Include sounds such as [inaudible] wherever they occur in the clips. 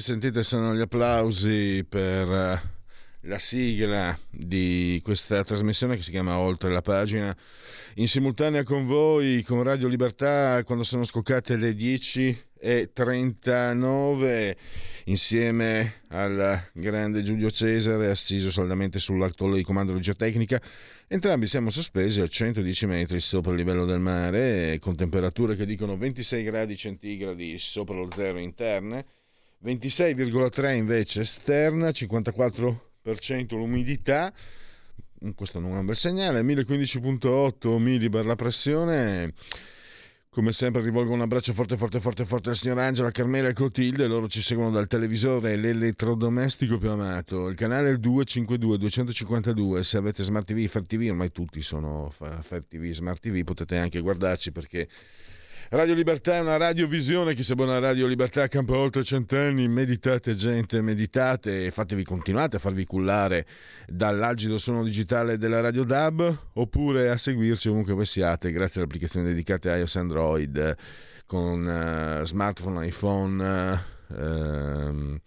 Che sentite sono gli applausi per eh, la sigla di questa trasmissione che si chiama Oltre la pagina, in simultanea con voi, con Radio Libertà, quando sono scoccate le 10.39, insieme al grande Giulio Cesare, assiso saldamente sull'artollo di comando regiotecnica. Entrambi siamo sospesi a 110 metri sopra il livello del mare, con temperature che dicono 26 gradi centigradi sopra lo zero interne 26,3 invece esterna, 54% l'umidità, questo non è un bel segnale, 1015,8 millibar la pressione. Come sempre rivolgo un abbraccio forte forte forte forte alla signora Angela, Carmela e Clotilde, loro ci seguono dal televisore l'elettrodomestico più amato, il canale è il 252 252, se avete Smart TV, Fair TV, ormai tutti sono Fair TV, Smart TV, potete anche guardarci perché Radio Libertà è una radiovisione, chi segue una Radio Libertà campa oltre cent'anni, meditate gente, meditate e fatevi continuate a farvi cullare dall'algido suono digitale della Radio DAB oppure a seguirci ovunque voi siate grazie alle applicazioni dedicate a iOS Android con uh, smartphone, iPhone, uh,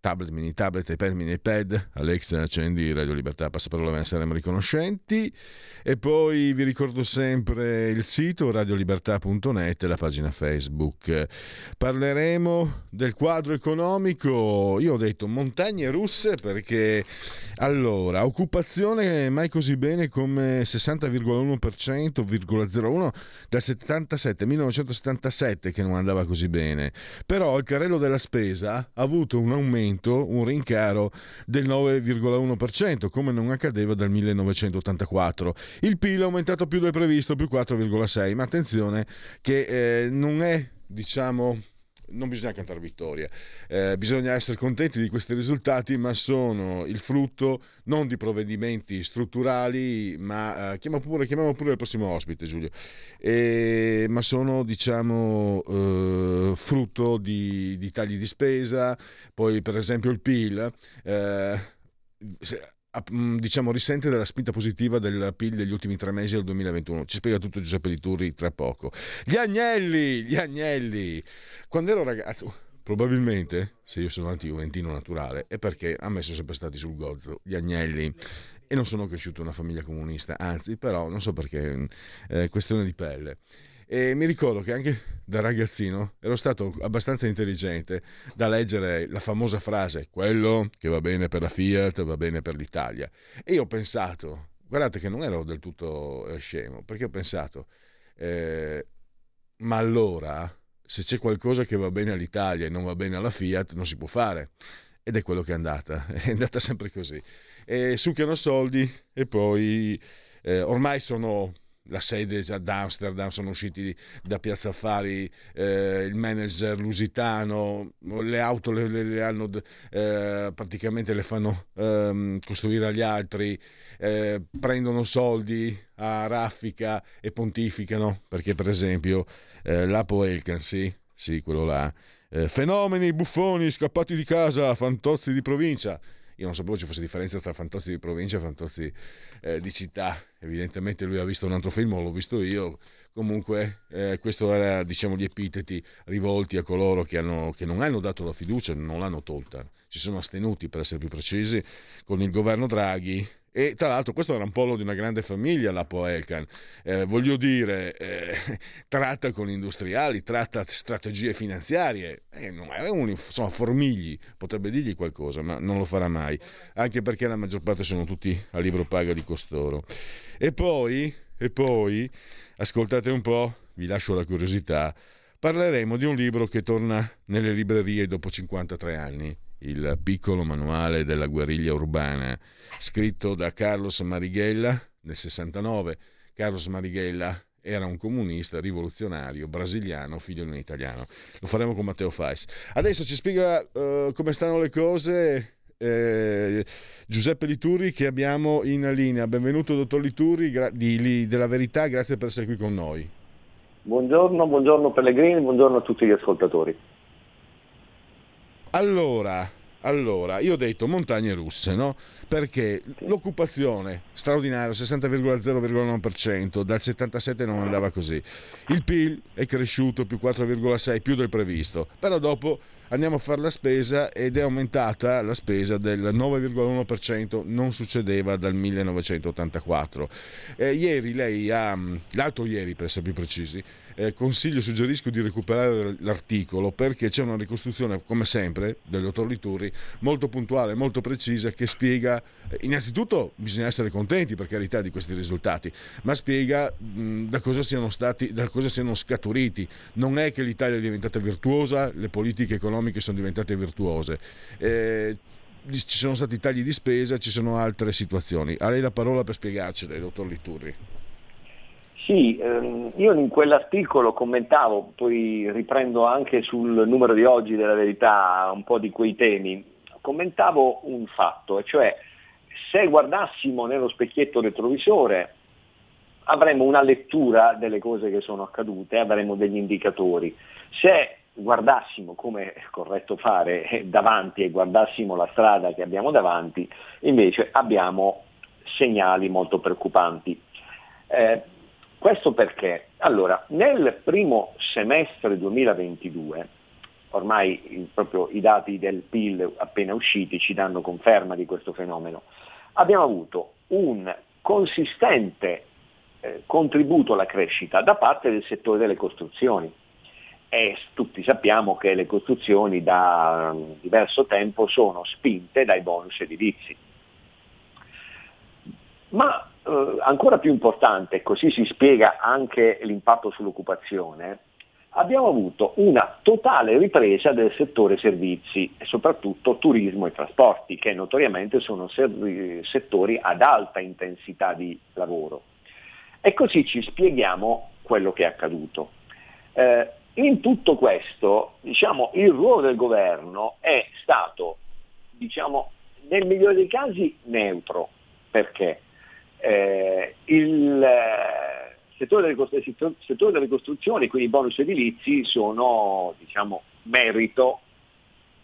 tablet, mini tablet, iPad, mini iPad, Alexa accendi Radio Libertà, passaparola, ve ne saremo riconoscenti. E poi vi ricordo sempre il sito radiolibertà.net e la pagina Facebook. Parleremo del quadro economico, io ho detto montagne russe perché allora, occupazione mai così bene come 60,1%,01 dal 77, 1977 che non andava così bene. Però il carrello della spesa ha avuto un aumento, un rincaro del 9,1%, come non accadeva dal 1984. Il PIL è aumentato più del previsto, più 4,6, ma attenzione che eh, non è, diciamo, non bisogna cantare vittoria, eh, bisogna essere contenti di questi risultati, ma sono il frutto non di provvedimenti strutturali, ma eh, chiamiamo, pure, chiamiamo pure il prossimo ospite Giulio, eh, ma sono diciamo eh, frutto di, di, tagli di spesa, poi per esempio il PIL eh, diciamo, risente della spinta positiva del PIL degli ultimi tre mesi del 2021. Ci spiega tutto Giuseppe Di Turri tra poco. Gli agnelli, gli agnelli. Quando ero ragazzo, probabilmente, se io sono anti-juventino naturale, è perché a me sono sempre stati sul gozzo, gli agnelli. E non sono cresciuto in una famiglia comunista, anzi, però non so perché, è mm, questione di pelle. E mi ricordo che anche da ragazzino ero stato abbastanza intelligente da leggere la famosa frase quello che va bene per la Fiat va bene per l'Italia. E io ho pensato, guardate che non ero del tutto eh, scemo, perché ho pensato, eh, ma allora se c'è qualcosa che va bene all'Italia e non va bene alla Fiat non si può fare. Ed è quello che è andata, [laughs] è andata sempre così. E succhiano soldi e poi eh, ormai sono la sede ad Amsterdam, sono usciti da Piazza Affari eh, il manager lusitano, le auto le, le, le hanno eh, praticamente le fanno eh, costruire agli altri, eh, prendono soldi a raffica e pontificano, perché per esempio eh, l'Apo Elkan, sì, sì, quello là, eh, fenomeni, buffoni, scappati di casa, fantozzi di provincia io non sapevo ci fosse differenza tra Fantozzi di provincia e Fantozzi eh, di città. Evidentemente lui ha visto un altro film, l'ho visto io. Comunque, eh, questo era diciamo gli epiteti rivolti a coloro che, hanno, che non hanno dato la fiducia, non l'hanno tolta. Si sono astenuti, per essere più precisi, con il governo Draghi e tra l'altro questo era un polo di una grande famiglia, la Poelcan. Eh, voglio dire, eh, [laughs] tratta con industriali, tratta strategie finanziarie. Eh, non è un, insomma, formigli, potrebbe dirgli qualcosa, ma non lo farà mai. Anche perché la maggior parte sono tutti a libro paga di costoro. E poi, e poi, ascoltate un po', vi lascio la curiosità, parleremo di un libro che torna nelle librerie dopo 53 anni il piccolo manuale della guerriglia urbana, scritto da Carlos Marighella nel 69. Carlos Marighella era un comunista rivoluzionario brasiliano, figlio di un italiano. Lo faremo con Matteo Fais. Adesso ci spiega uh, come stanno le cose eh, Giuseppe Lituri che abbiamo in linea. Benvenuto dottor Lituri gra- di, della Verità, grazie per essere qui con noi. Buongiorno, buongiorno Pellegrini, buongiorno a tutti gli ascoltatori. Allora, allora, io ho detto montagne russe, no? Perché l'occupazione straordinaria, 60,0,9%, dal 77 non andava così. Il PIL è cresciuto più 4,6, più del previsto. Però dopo andiamo a fare la spesa ed è aumentata la spesa del 9,1%, non succedeva dal 1984. Eh, ieri lei ha, l'altro ieri per essere più precisi, eh, consiglio, suggerisco di recuperare l'articolo perché c'è una ricostruzione, come sempre, del dottor Lituri, molto puntuale, molto precisa, che spiega, eh, innanzitutto bisogna essere contenti per carità di questi risultati, ma spiega mh, da, cosa stati, da cosa siano scaturiti. Non è che l'Italia è diventata virtuosa, le politiche economiche sono diventate virtuose. Eh, ci sono stati tagli di spesa, ci sono altre situazioni. A lei la parola per spiegarcele, dottor Liturri. Sì, ehm, io in quell'articolo commentavo, poi riprendo anche sul numero di oggi della verità un po' di quei temi, commentavo un fatto, cioè se guardassimo nello specchietto retrovisore avremmo una lettura delle cose che sono accadute, avremmo degli indicatori. Se guardassimo come è corretto fare davanti e guardassimo la strada che abbiamo davanti, invece abbiamo segnali molto preoccupanti. Eh, questo perché? Allora, nel primo semestre 2022, ormai proprio i dati del PIL appena usciti ci danno conferma di questo fenomeno, abbiamo avuto un consistente eh, contributo alla crescita da parte del settore delle costruzioni. E tutti sappiamo che le costruzioni da diverso tempo sono spinte dai bonus edilizi. Ma eh, ancora più importante, così si spiega anche l'impatto sull'occupazione, abbiamo avuto una totale ripresa del settore servizi e soprattutto turismo e trasporti, che notoriamente sono settori ad alta intensità di lavoro. E così ci spieghiamo quello che è accaduto. Eh, in tutto questo, diciamo, il ruolo del governo è stato, diciamo, nel migliore dei casi neutro. Perché? Eh, il eh, settore delle, settore delle, costruzioni, quindi i bonus edilizi, sono diciamo, merito,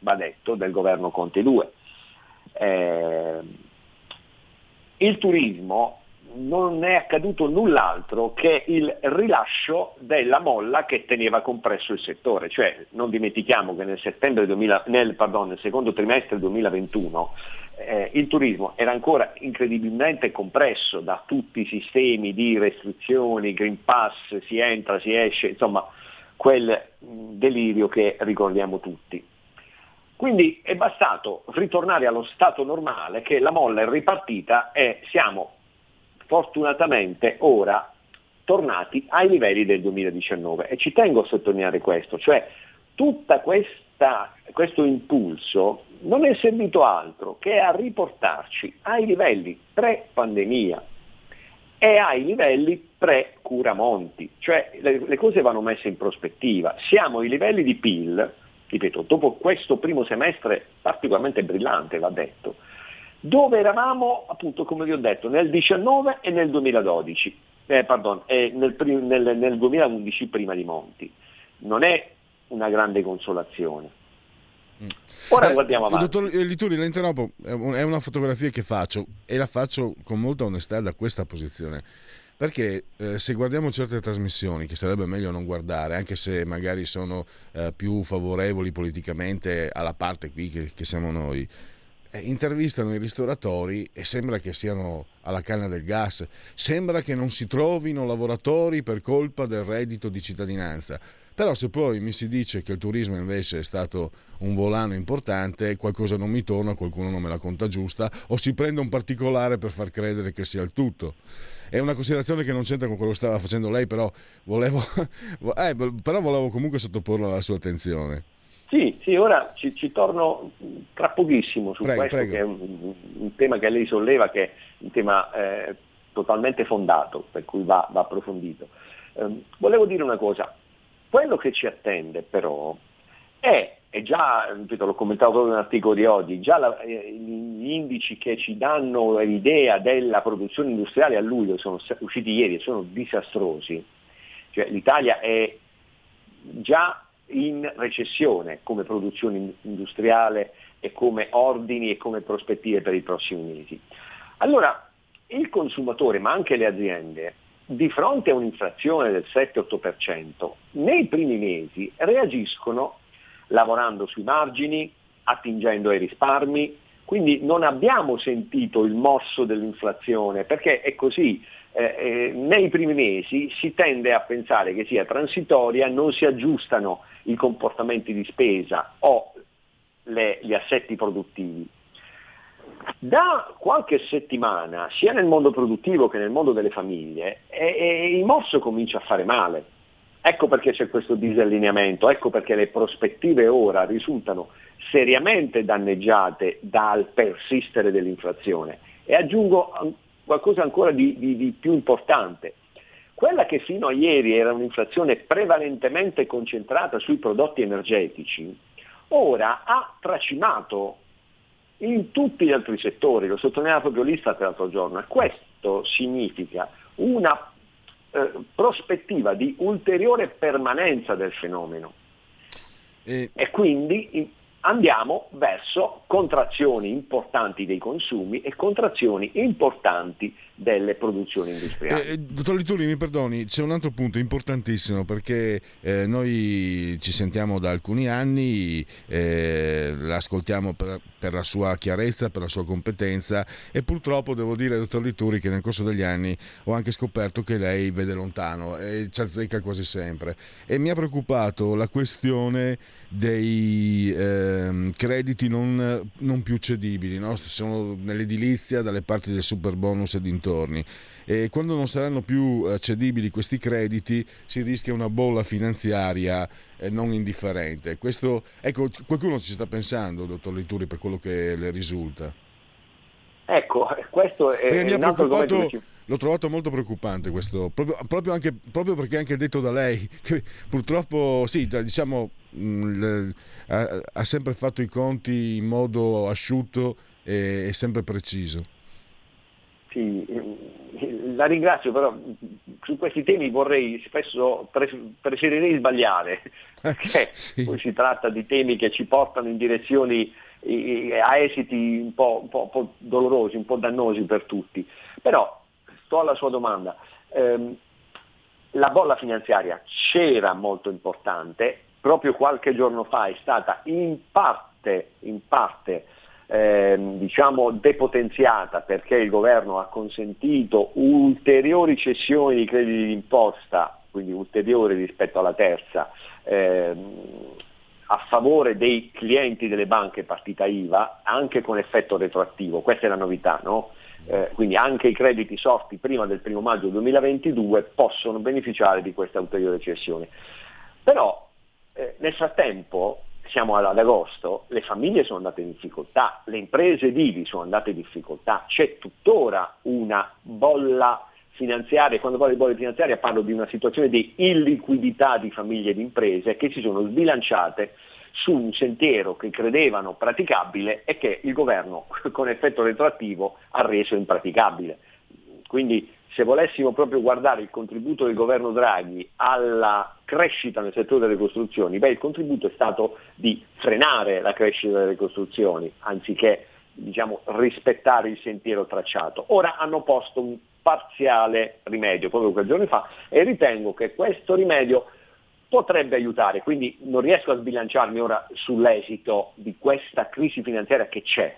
va detto, del governo Conte 2. Eh, il turismo non è accaduto null'altro che il rilascio della molla che teneva compresso il settore, cioè non dimentichiamo che nel, 2000, nel, pardon, nel secondo trimestre 2021 eh, il turismo era ancora incredibilmente compresso da tutti i sistemi di restrizioni, Green Pass, si entra, si esce, insomma quel delirio che ricordiamo tutti. Quindi è bastato ritornare allo stato normale che la molla è ripartita e siamo fortunatamente ora tornati ai livelli del 2019 e ci tengo a sottolineare questo, cioè tutto questo impulso non è servito altro che a riportarci ai livelli pre-pandemia e ai livelli pre-curamonti, cioè le, le cose vanno messe in prospettiva. Siamo ai livelli di PIL, ripeto, dopo questo primo semestre particolarmente brillante, va detto, dove eravamo appunto come vi ho detto nel 19 e nel 2012, eh, pardon, eh, nel, nel, nel 2011 prima di Monti. Non è una grande consolazione. Mm. Ora eh, guardiamo avanti. Dottor Lituri, la interrompo, è una fotografia che faccio e la faccio con molta onestà da questa posizione. Perché eh, se guardiamo certe trasmissioni, che sarebbe meglio non guardare, anche se magari sono eh, più favorevoli politicamente alla parte qui che, che siamo noi, eh, intervistano i ristoratori e sembra che siano alla canna del gas, sembra che non si trovino lavoratori per colpa del reddito di cittadinanza. Però se poi mi si dice che il turismo invece è stato un volano importante, qualcosa non mi torna, qualcuno non me la conta giusta o si prende un particolare per far credere che sia il tutto. È una considerazione che non c'entra con quello che stava facendo lei, però volevo, [laughs] eh, però volevo comunque sottoporla alla sua attenzione. Sì, sì, ora ci, ci torno tra pochissimo su prego, questo prego. che è un, un, tema che lei solleva, che è un tema eh, totalmente fondato, per cui va, va approfondito. Eh, volevo dire una cosa, quello che ci attende però è, e già, ripeto, l'ho commentato proprio nell'articolo di oggi, già la, eh, gli indici che ci danno l'idea della produzione industriale a luglio sono usciti ieri e sono disastrosi, cioè, l'Italia è già in recessione come produzione industriale e come ordini e come prospettive per i prossimi mesi. Allora, il consumatore, ma anche le aziende, di fronte a un'inflazione del 7-8%, nei primi mesi reagiscono lavorando sui margini, attingendo ai risparmi, quindi non abbiamo sentito il mosso dell'inflazione, perché è così, eh, eh, nei primi mesi si tende a pensare che sia transitoria, non si aggiustano i comportamenti di spesa o le, gli assetti produttivi. Da qualche settimana, sia nel mondo produttivo che nel mondo delle famiglie, eh, il morso comincia a fare male. Ecco perché c'è questo disallineamento, ecco perché le prospettive ora risultano seriamente danneggiate dal persistere dell'inflazione. E aggiungo qualcosa ancora di, di, di più importante. Quella che fino a ieri era un'inflazione prevalentemente concentrata sui prodotti energetici, ora ha tracimato in tutti gli altri settori, lo sottolineava proprio l'Istat l'altro giorno, e questo significa una eh, prospettiva di ulteriore permanenza del fenomeno. E, e quindi andiamo verso contrazioni importanti dei consumi e contrazioni importanti delle produzioni industriali. Eh, dottor Lituri, mi perdoni, c'è un altro punto importantissimo perché eh, noi ci sentiamo da alcuni anni, eh, l'ascoltiamo per, per, la sua chiarezza, per la sua competenza e purtroppo devo dire, dottor Lituri, che nel corso degli anni ho anche scoperto che lei vede lontano e ci azzecca quasi sempre. E mi ha preoccupato la questione dei eh, crediti non, non, più cedibili, no? sono nell'edilizia, dalle parti del super bonus e dintorni. E quando non saranno più eh, cedibili questi crediti si rischia una bolla finanziaria eh, non indifferente. Questo, ecco, qualcuno ci sta pensando, dottor Lituri, per quello che le risulta. Ecco, questo è, è un altro argomento l'ho trovato molto preoccupante questo, proprio, proprio, anche, proprio perché anche detto da lei, [laughs] che purtroppo sì, diciamo, mh, ha, ha, sempre fatto i conti in modo asciutto e, e sempre preciso. Sì, la ringrazio, però su questi temi vorrei spesso preferirei sbagliare, perché sì. poi si tratta di temi che ci portano in direzioni a esiti un po', un, po', un po', dolorosi, un po' dannosi per tutti. Però sto alla sua domanda. Eh, la bolla finanziaria c'era molto importante, proprio qualche giorno fa è stata in parte, in parte eh, diciamo depotenziata perché il governo ha consentito ulteriori cessioni di crediti d'imposta, quindi ulteriori rispetto alla terza, ehm, a favore dei clienti delle banche partita IVA, anche con effetto retroattivo. Questa è la novità, no? eh, quindi anche i crediti sorti prima del 1 maggio 2022 possono beneficiare di questa ulteriore cessione. Però eh, nel frattempo, siamo ad agosto, le famiglie sono andate in difficoltà, le imprese edili sono andate in difficoltà, c'è tuttora una bolla finanziaria, quando parlo di bolla finanziaria parlo di una situazione di illiquidità di famiglie ed imprese che si sono sbilanciate su un sentiero che credevano praticabile e che il governo [laughs] con effetto retroattivo ha reso impraticabile. Quindi se volessimo proprio guardare il contributo del governo Draghi alla crescita nel settore delle costruzioni, beh, il contributo è stato di frenare la crescita delle costruzioni anziché diciamo, rispettare il sentiero tracciato. Ora hanno posto un parziale rimedio proprio quel giorno fa e ritengo che questo rimedio potrebbe aiutare, quindi non riesco a sbilanciarmi ora sull'esito di questa crisi finanziaria che c'è.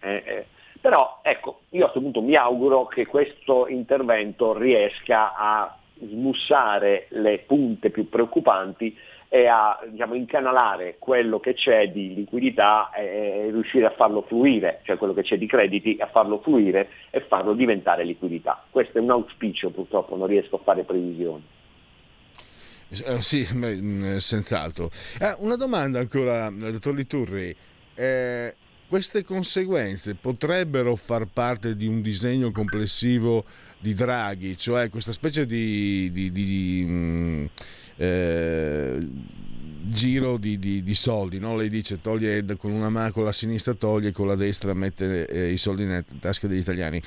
Eh, eh, però ecco, io a questo punto mi auguro che questo intervento riesca a smussare le punte più preoccupanti e a diciamo, incanalare quello che c'è di liquidità e, riuscire a farlo fluire, cioè quello che c'è di crediti, a farlo fluire e farlo diventare liquidità. Questo è un auspicio, purtroppo non riesco a fare previsioni. Eh, sì, mm, senz'altro. Eh, una domanda ancora, dottor Liturri. Eh, queste conseguenze potrebbero far parte di un disegno complessivo di Draghi, cioè questa specie di, di, di mm, eh, giro di, di soldi. No? Lei dice toglie con una mano, con la sinistra toglie, con la destra mette eh, i soldi nelle tasche degli italiani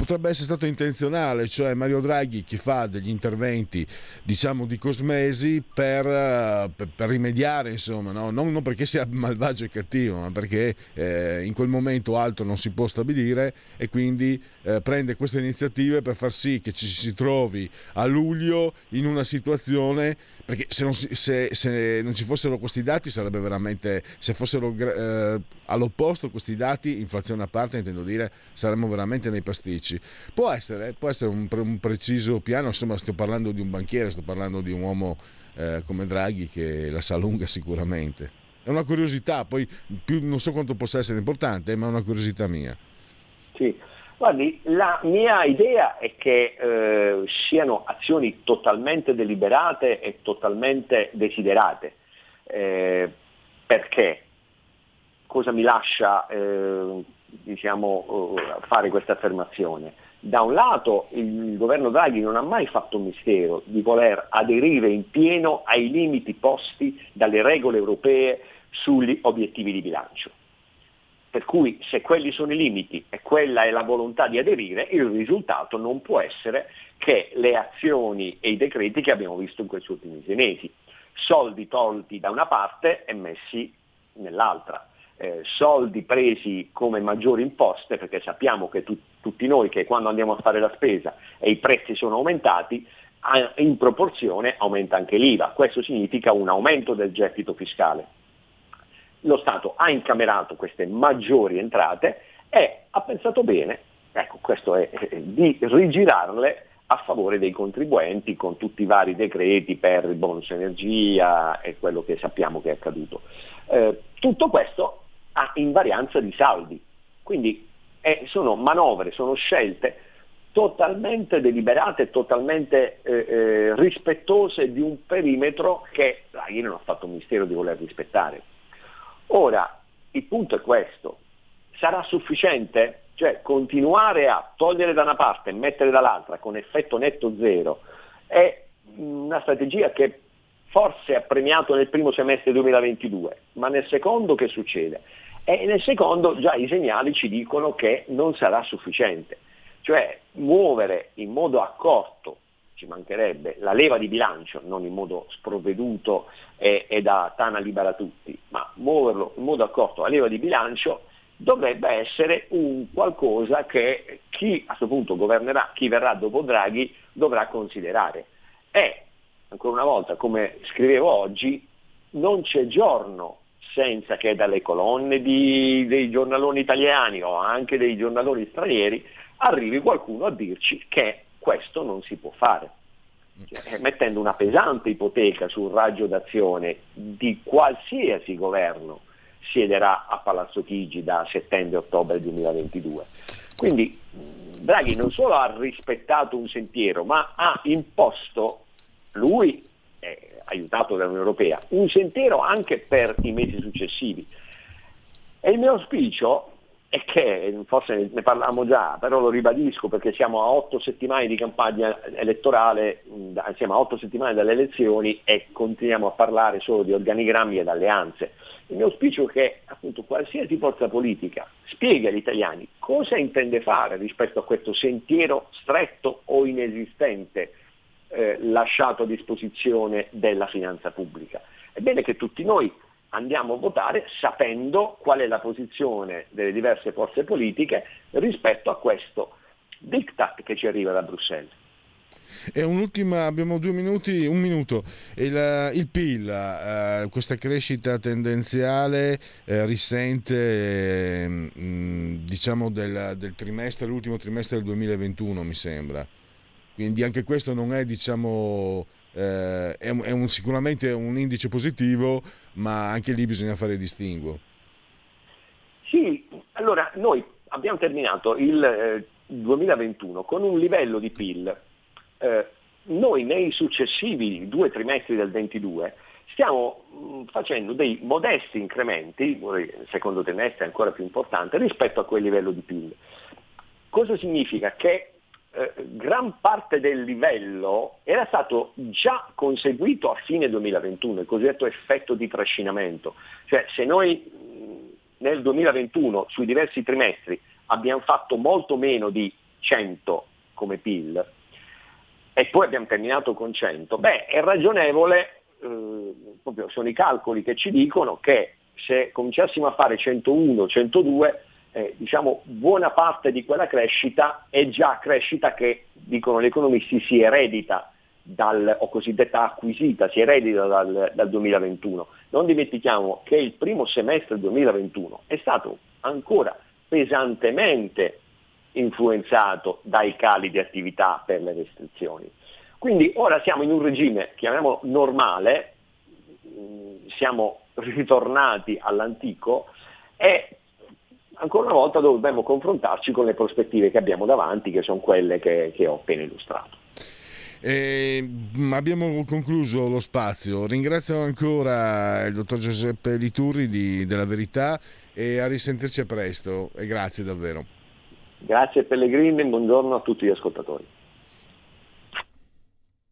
potrebbe essere stato intenzionale, cioè Mario Draghi che fa degli interventi diciamo di cosmesi per, eh, per, per rimediare, insomma, no? non, non, perché sia malvagio e cattivo, ma perché eh, in quel momento altro non si può stabilire e quindi eh, prende queste iniziative per far sì che ci si trovi a luglio in una situazione perché se non, se, se non ci fossero questi dati sarebbe veramente se fossero eh, all'opposto questi dati inflazione a parte intendo dire saremmo veramente nei pasticci. Può essere, può essere un, un, preciso piano insomma sto parlando di un banchiere sto parlando di un uomo eh, come Draghi che la sa lunga sicuramente. È una curiosità poi più, non so quanto possa essere importante ma è una curiosità mia. Sì Guardi, la mia idea è che eh, siano azioni totalmente deliberate e totalmente desiderate. Eh, perché? Cosa mi lascia eh, diciamo, eh, fare questa affermazione? Da un lato il governo Draghi non ha mai fatto un mistero di voler aderire in pieno ai limiti posti dalle regole europee sugli obiettivi di bilancio. Per cui se quelli sono i limiti e quella è la volontà di aderire, il risultato non può essere che le azioni e i decreti che abbiamo visto in questi ultimi sei mesi. Soldi tolti da una parte e messi nell'altra. Eh, soldi presi come maggiori imposte, perché sappiamo che tu, tutti noi che quando andiamo a fare la spesa e i prezzi sono aumentati, in proporzione aumenta anche l'IVA. Questo significa un aumento del gettito fiscale lo Stato ha incamerato queste maggiori entrate e ha pensato bene, ecco questo è, di rigirarle a favore dei contribuenti con tutti i vari decreti per il bonus energia e quello che sappiamo che è accaduto. Eh, tutto questo ha invarianza di saldi, quindi eh, sono manovre, sono scelte totalmente deliberate, totalmente eh, eh, rispettose di un perimetro che Draghi non ha fatto un mistero di voler rispettare. Ora, il punto è questo, sarà sufficiente? Cioè continuare a togliere da una parte e mettere dall'altra con effetto netto zero è una strategia che forse ha premiato nel primo semestre 2022, ma nel secondo che succede? E nel secondo già i segnali ci dicono che non sarà sufficiente, cioè muovere in modo accorto ci mancherebbe, la leva di bilancio, non in modo sprovveduto e, e da tana libera tutti, ma muoverlo in modo accorto, la leva di bilancio dovrebbe essere un qualcosa che chi a questo punto governerà, chi verrà dopo Draghi, dovrà considerare. E, ancora una volta, come scrivevo oggi, non c'è giorno senza che dalle colonne di, dei giornaloni italiani o anche dei giornaloni stranieri arrivi qualcuno a dirci che questo non si può fare, cioè, mettendo una pesante ipoteca sul raggio d'azione di qualsiasi governo siederà a Palazzo Chigi da settembre-ottobre 2022. Quindi Draghi non solo ha rispettato un sentiero, ma ha imposto, lui, eh, aiutato dall'Unione Europea, un sentiero anche per i mesi successivi. E il mio auspicio e che forse ne parlavamo già, però lo ribadisco perché siamo a otto settimane di campagna elettorale, siamo a otto settimane dalle elezioni e continuiamo a parlare solo di organigrammi ed alleanze. Il mio auspicio è che appunto qualsiasi forza politica spieghi agli italiani cosa intende fare rispetto a questo sentiero stretto o inesistente eh, lasciato a disposizione della finanza pubblica. È bene che tutti noi andiamo a votare sapendo qual è la posizione delle diverse forze politiche rispetto a questo diktat che ci arriva da Bruxelles. E un'ultima, abbiamo due minuti, un minuto. Il, il PIL, eh, questa crescita tendenziale eh, risente eh, diciamo del, del, trimestre, l'ultimo trimestre del 2021 mi sembra. Quindi anche questo non è diciamo eh, è, un, è un, sicuramente un indice positivo, ma anche lì bisogna fare distinguo. Sì, allora noi abbiamo terminato il eh, 2021 con un livello di PIL eh, noi nei successivi due trimestri del 22 stiamo mm, facendo dei modesti incrementi, il secondo trimestre è ancora più importante, rispetto a quel livello di PIL. Cosa significa? Che eh, gran parte del livello era stato già conseguito a fine 2021, il cosiddetto effetto di trascinamento. Cioè se noi mm, nel 2021 sui diversi trimestri abbiamo fatto molto meno di 100 come PIL e poi abbiamo terminato con 100, beh è ragionevole, eh, proprio sono i calcoli che ci dicono che se cominciassimo a fare 101, 102, eh, diciamo buona parte di quella crescita è già crescita che, dicono gli economisti, si eredita dal, o cosiddetta acquisita, si eredita dal, dal 2021. Non dimentichiamo che il primo semestre 2021 è stato ancora pesantemente influenzato dai cali di attività per le restrizioni. Quindi ora siamo in un regime, chiamiamolo normale, mm, siamo ritornati all'antico e ancora una volta dobbiamo confrontarci con le prospettive che abbiamo davanti, che sono quelle che, che ho appena illustrato. Eh, abbiamo concluso lo spazio. Ringrazio ancora il dottor Giuseppe Liturri di, della Verità e a risentirci presto e grazie davvero. Grazie Pellegrini e buongiorno a tutti gli ascoltatori.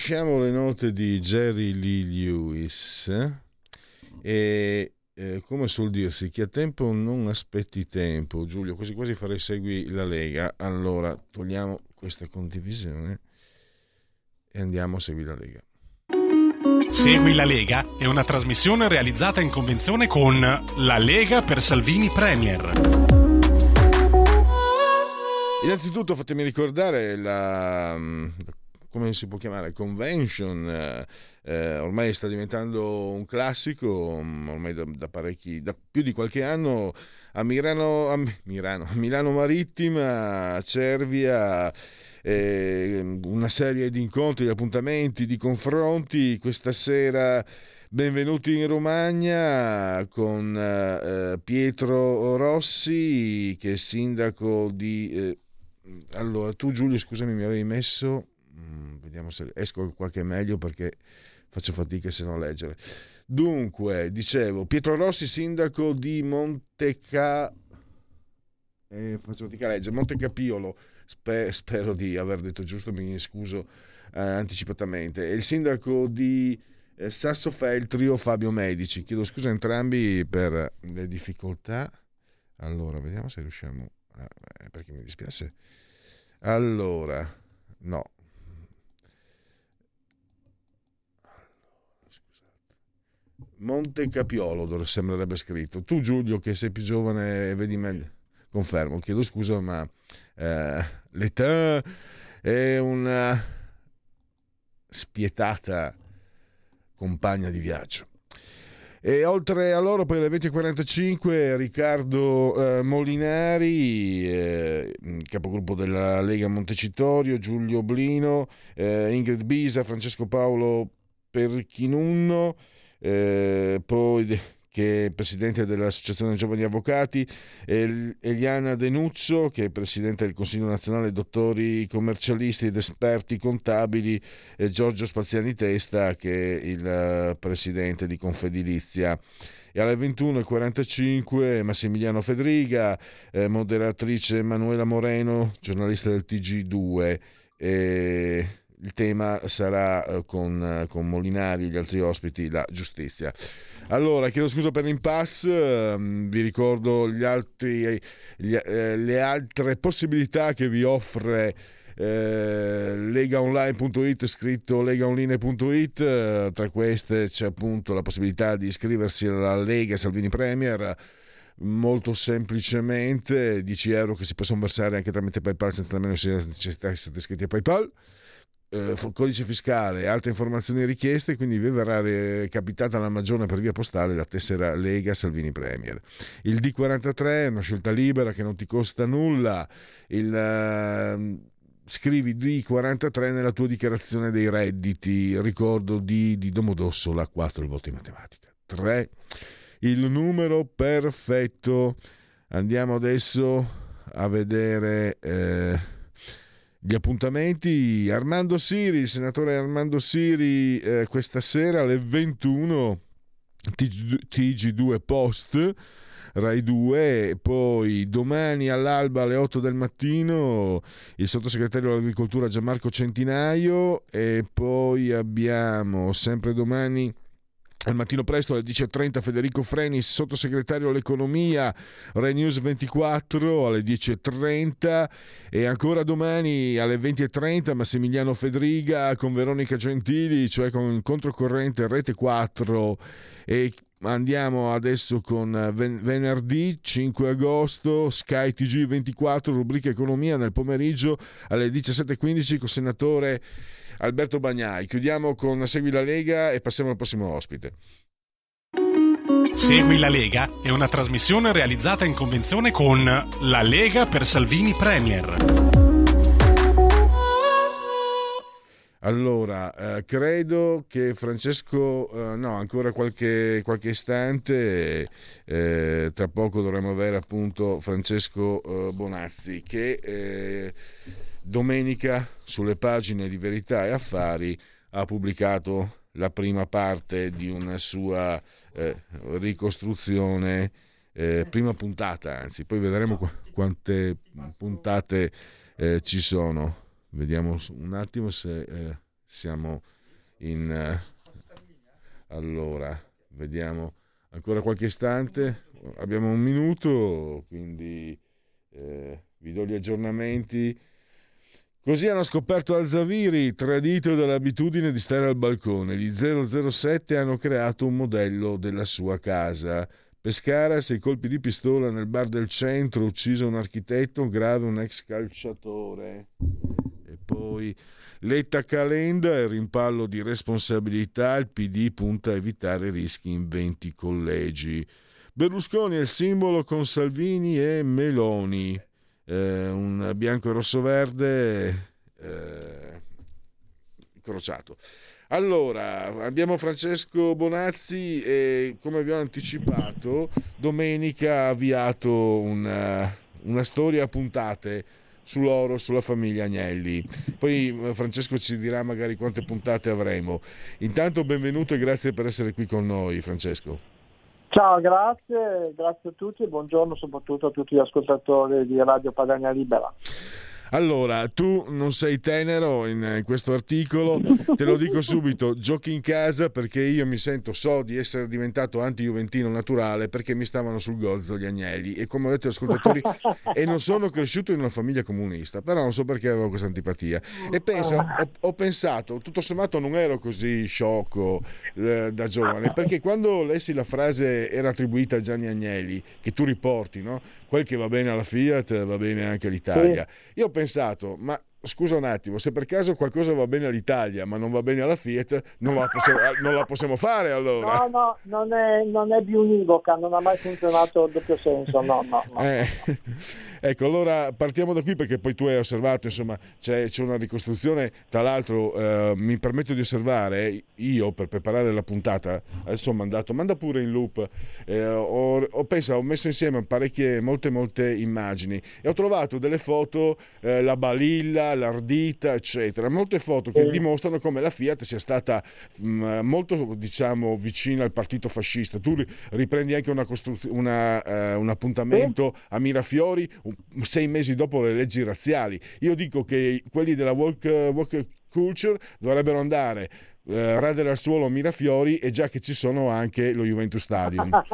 Lasciamo le note di Jerry Lee Lewis e eh, come suol dirsi chi ha tempo non aspetti tempo. Giulio quasi quasi farei segui la Lega. Allora togliamo questa condivisione e andiamo a Segui la Lega. Segui la Lega è una trasmissione realizzata in convenzione con La Lega per Salvini Premier. Innanzitutto fatemi ricordare la, come si può chiamare? Convention, eh, eh, ormai sta diventando un classico, mm, ormai da, da, parecchi, da più di qualche anno a Milano, a Milano, Milano Marittima, a Cervia. Eh, una serie di incontri, di appuntamenti, di confronti. Questa sera benvenuti in Romagna con eh, Pietro Rossi, che è sindaco di... Eh, allora, tu Giulio, scusami, mi avevi messo... Vediamo se esco qualche meglio perché faccio fatica se non leggere. Dunque, dicevo, Pietro Rossi, sindaco di Monteca... Eh, faccio fatica a leggere, Montecapiolo, Sper- spero di aver detto giusto, mi scuso eh, anticipatamente. È il sindaco di eh, Sasso Feltrio, Fabio Medici. Chiedo scusa a entrambi per le difficoltà. Allora, vediamo se riusciamo... A... Eh, perché mi dispiace. Allora, no, Monte Capiolo sembrerebbe scritto. Tu Giulio che sei più giovane vedi meglio. Confermo, chiedo scusa ma eh, l'età è una spietata compagna di viaggio. E oltre a loro, poi alle 20.45, Riccardo eh, Molinari, eh, capogruppo della Lega Montecitorio, Giulio Blino, eh, Ingrid Bisa, Francesco Paolo Perchinunno, eh, poi che è presidente dell'Associazione Giovani Avvocati, Eliana Denuzzo, che è presidente del Consiglio Nazionale Dottori Commercialisti ed Esperti Contabili, e Giorgio Spaziani Testa, che è il eh, presidente di Confedilizia. E alle 21.45 Massimiliano Fedriga, eh, moderatrice Emanuela Moreno, giornalista del TG2. E il tema sarà eh, con, eh, con Molinari e gli altri ospiti la giustizia. Allora, chiedo scusa per l'impasse, ehm, vi ricordo altri, gli, eh, le altre possibilità che vi offre legaonline.it scritto legaonline.it tra queste c'è appunto la possibilità di iscriversi alla Lega Salvini Premier molto semplicemente 10 euro che si possono versare anche tramite PayPal senza nemmeno essere iscritti a PayPal eh, codice fiscale e altre informazioni richieste, quindi vi verrà capitata la magione per via postale la tessera Lega Salvini Premier. Il D43 è una scelta libera che non ti costa nulla. Il, uh, scrivi D43 nella tua dichiarazione dei redditi. Ricordo D di Domodossola, 4 il voto in matematica. 3 il numero perfetto. Andiamo adesso a vedere. Eh, gli appuntamenti Armando Siri, il senatore Armando Siri eh, questa sera alle 21 TG2 Post Rai 2 poi domani all'alba alle 8 del mattino il sottosegretario dell'agricoltura Gianmarco Centinaio e poi abbiamo sempre domani al mattino presto alle 10.30 Federico Frenis, sottosegretario all'economia, Rai News 24 alle 10.30 e ancora domani alle 20.30 Massimiliano Fedriga con Veronica Gentili, cioè con controcorrente Rete 4 e andiamo adesso con venerdì 5 agosto Sky TG 24 rubrica economia nel pomeriggio alle 17.15 con senatore Alberto Bagnai. Chiudiamo con Segui la Lega e passiamo al prossimo ospite. Segui la Lega è una trasmissione realizzata in convenzione con La Lega per Salvini Premier. Allora, eh, credo che Francesco, eh, no, ancora qualche, qualche istante, eh, tra poco dovremo avere appunto Francesco eh, Bonazzi che eh, domenica sulle pagine di Verità e Affari ha pubblicato la prima parte di una sua eh, ricostruzione, eh, prima puntata anzi, poi vedremo qu- quante puntate eh, ci sono. Vediamo un attimo se eh, siamo in... Eh, allora, vediamo ancora qualche istante, abbiamo un minuto, quindi eh, vi do gli aggiornamenti Così hanno scoperto Alzaviri, tradito dall'abitudine di stare al balcone. Gli 007 hanno creato un modello della sua casa. Pescara, sei colpi di pistola nel bar del centro, ucciso un architetto, grave un ex calciatore. E poi Letta Calenda e rimpallo di responsabilità, il PD punta a evitare rischi in 20 collegi. Berlusconi è il simbolo con Salvini e Meloni, eh, un bianco e rosso verde eh, incrociato. Allora, abbiamo Francesco Bonazzi e come abbiamo anticipato, domenica ha avviato una, una storia a puntate sull'oro, sulla famiglia Agnelli. Poi eh, Francesco ci dirà magari quante puntate avremo. Intanto benvenuto e grazie per essere qui con noi Francesco. Ciao, grazie, grazie a tutti e buongiorno soprattutto a tutti gli ascoltatori di Radio Padania Libera. Allora, tu non sei tenero in questo articolo, te lo dico subito, [laughs] giochi in casa perché io mi sento, so di essere diventato anti-juventino naturale perché mi stavano sul gozzo gli agnelli. E come ho detto agli ascoltatori, e non sono cresciuto in una famiglia comunista, però non so perché avevo questa antipatia. E penso, ho, ho pensato, tutto sommato non ero così sciocco eh, da giovane, perché quando lessi la frase era attribuita a Gianni Agnelli, che tu riporti, no? quel che va bene alla Fiat va bene anche all'Italia, io ho pensato, ma scusa un attimo, se per caso qualcosa va bene all'Italia ma non va bene alla Fiat, non la possiamo, non la possiamo fare allora. No, no, non è, non è biunivoca, non ha mai funzionato il doppio senso, no, no. no. Eh, [laughs] ecco, allora partiamo da qui perché poi tu hai osservato, insomma, c'è, c'è una ricostruzione, tra l'altro eh, mi permetto di osservare, io per preparare la puntata, adesso ho mandato, manda pure in loop, eh, ho, ho, penso, ho messo insieme parecchie, molte, molte immagini e ho trovato delle foto, eh, la balilla, l'ardita, eccetera. Molte foto che dimostrano come la Fiat sia stata mh, mm, molto, diciamo, vicina al partito fascista. Tu riprendi anche una costru- una, uh, un appuntamento a Mirafiori sei mesi dopo le leggi razziali. Io dico che quelli della walk, walk culture dovrebbero andare eh, radere al suolo Mirafiori e già che ci sono anche lo Juventus Stadium. [laughs]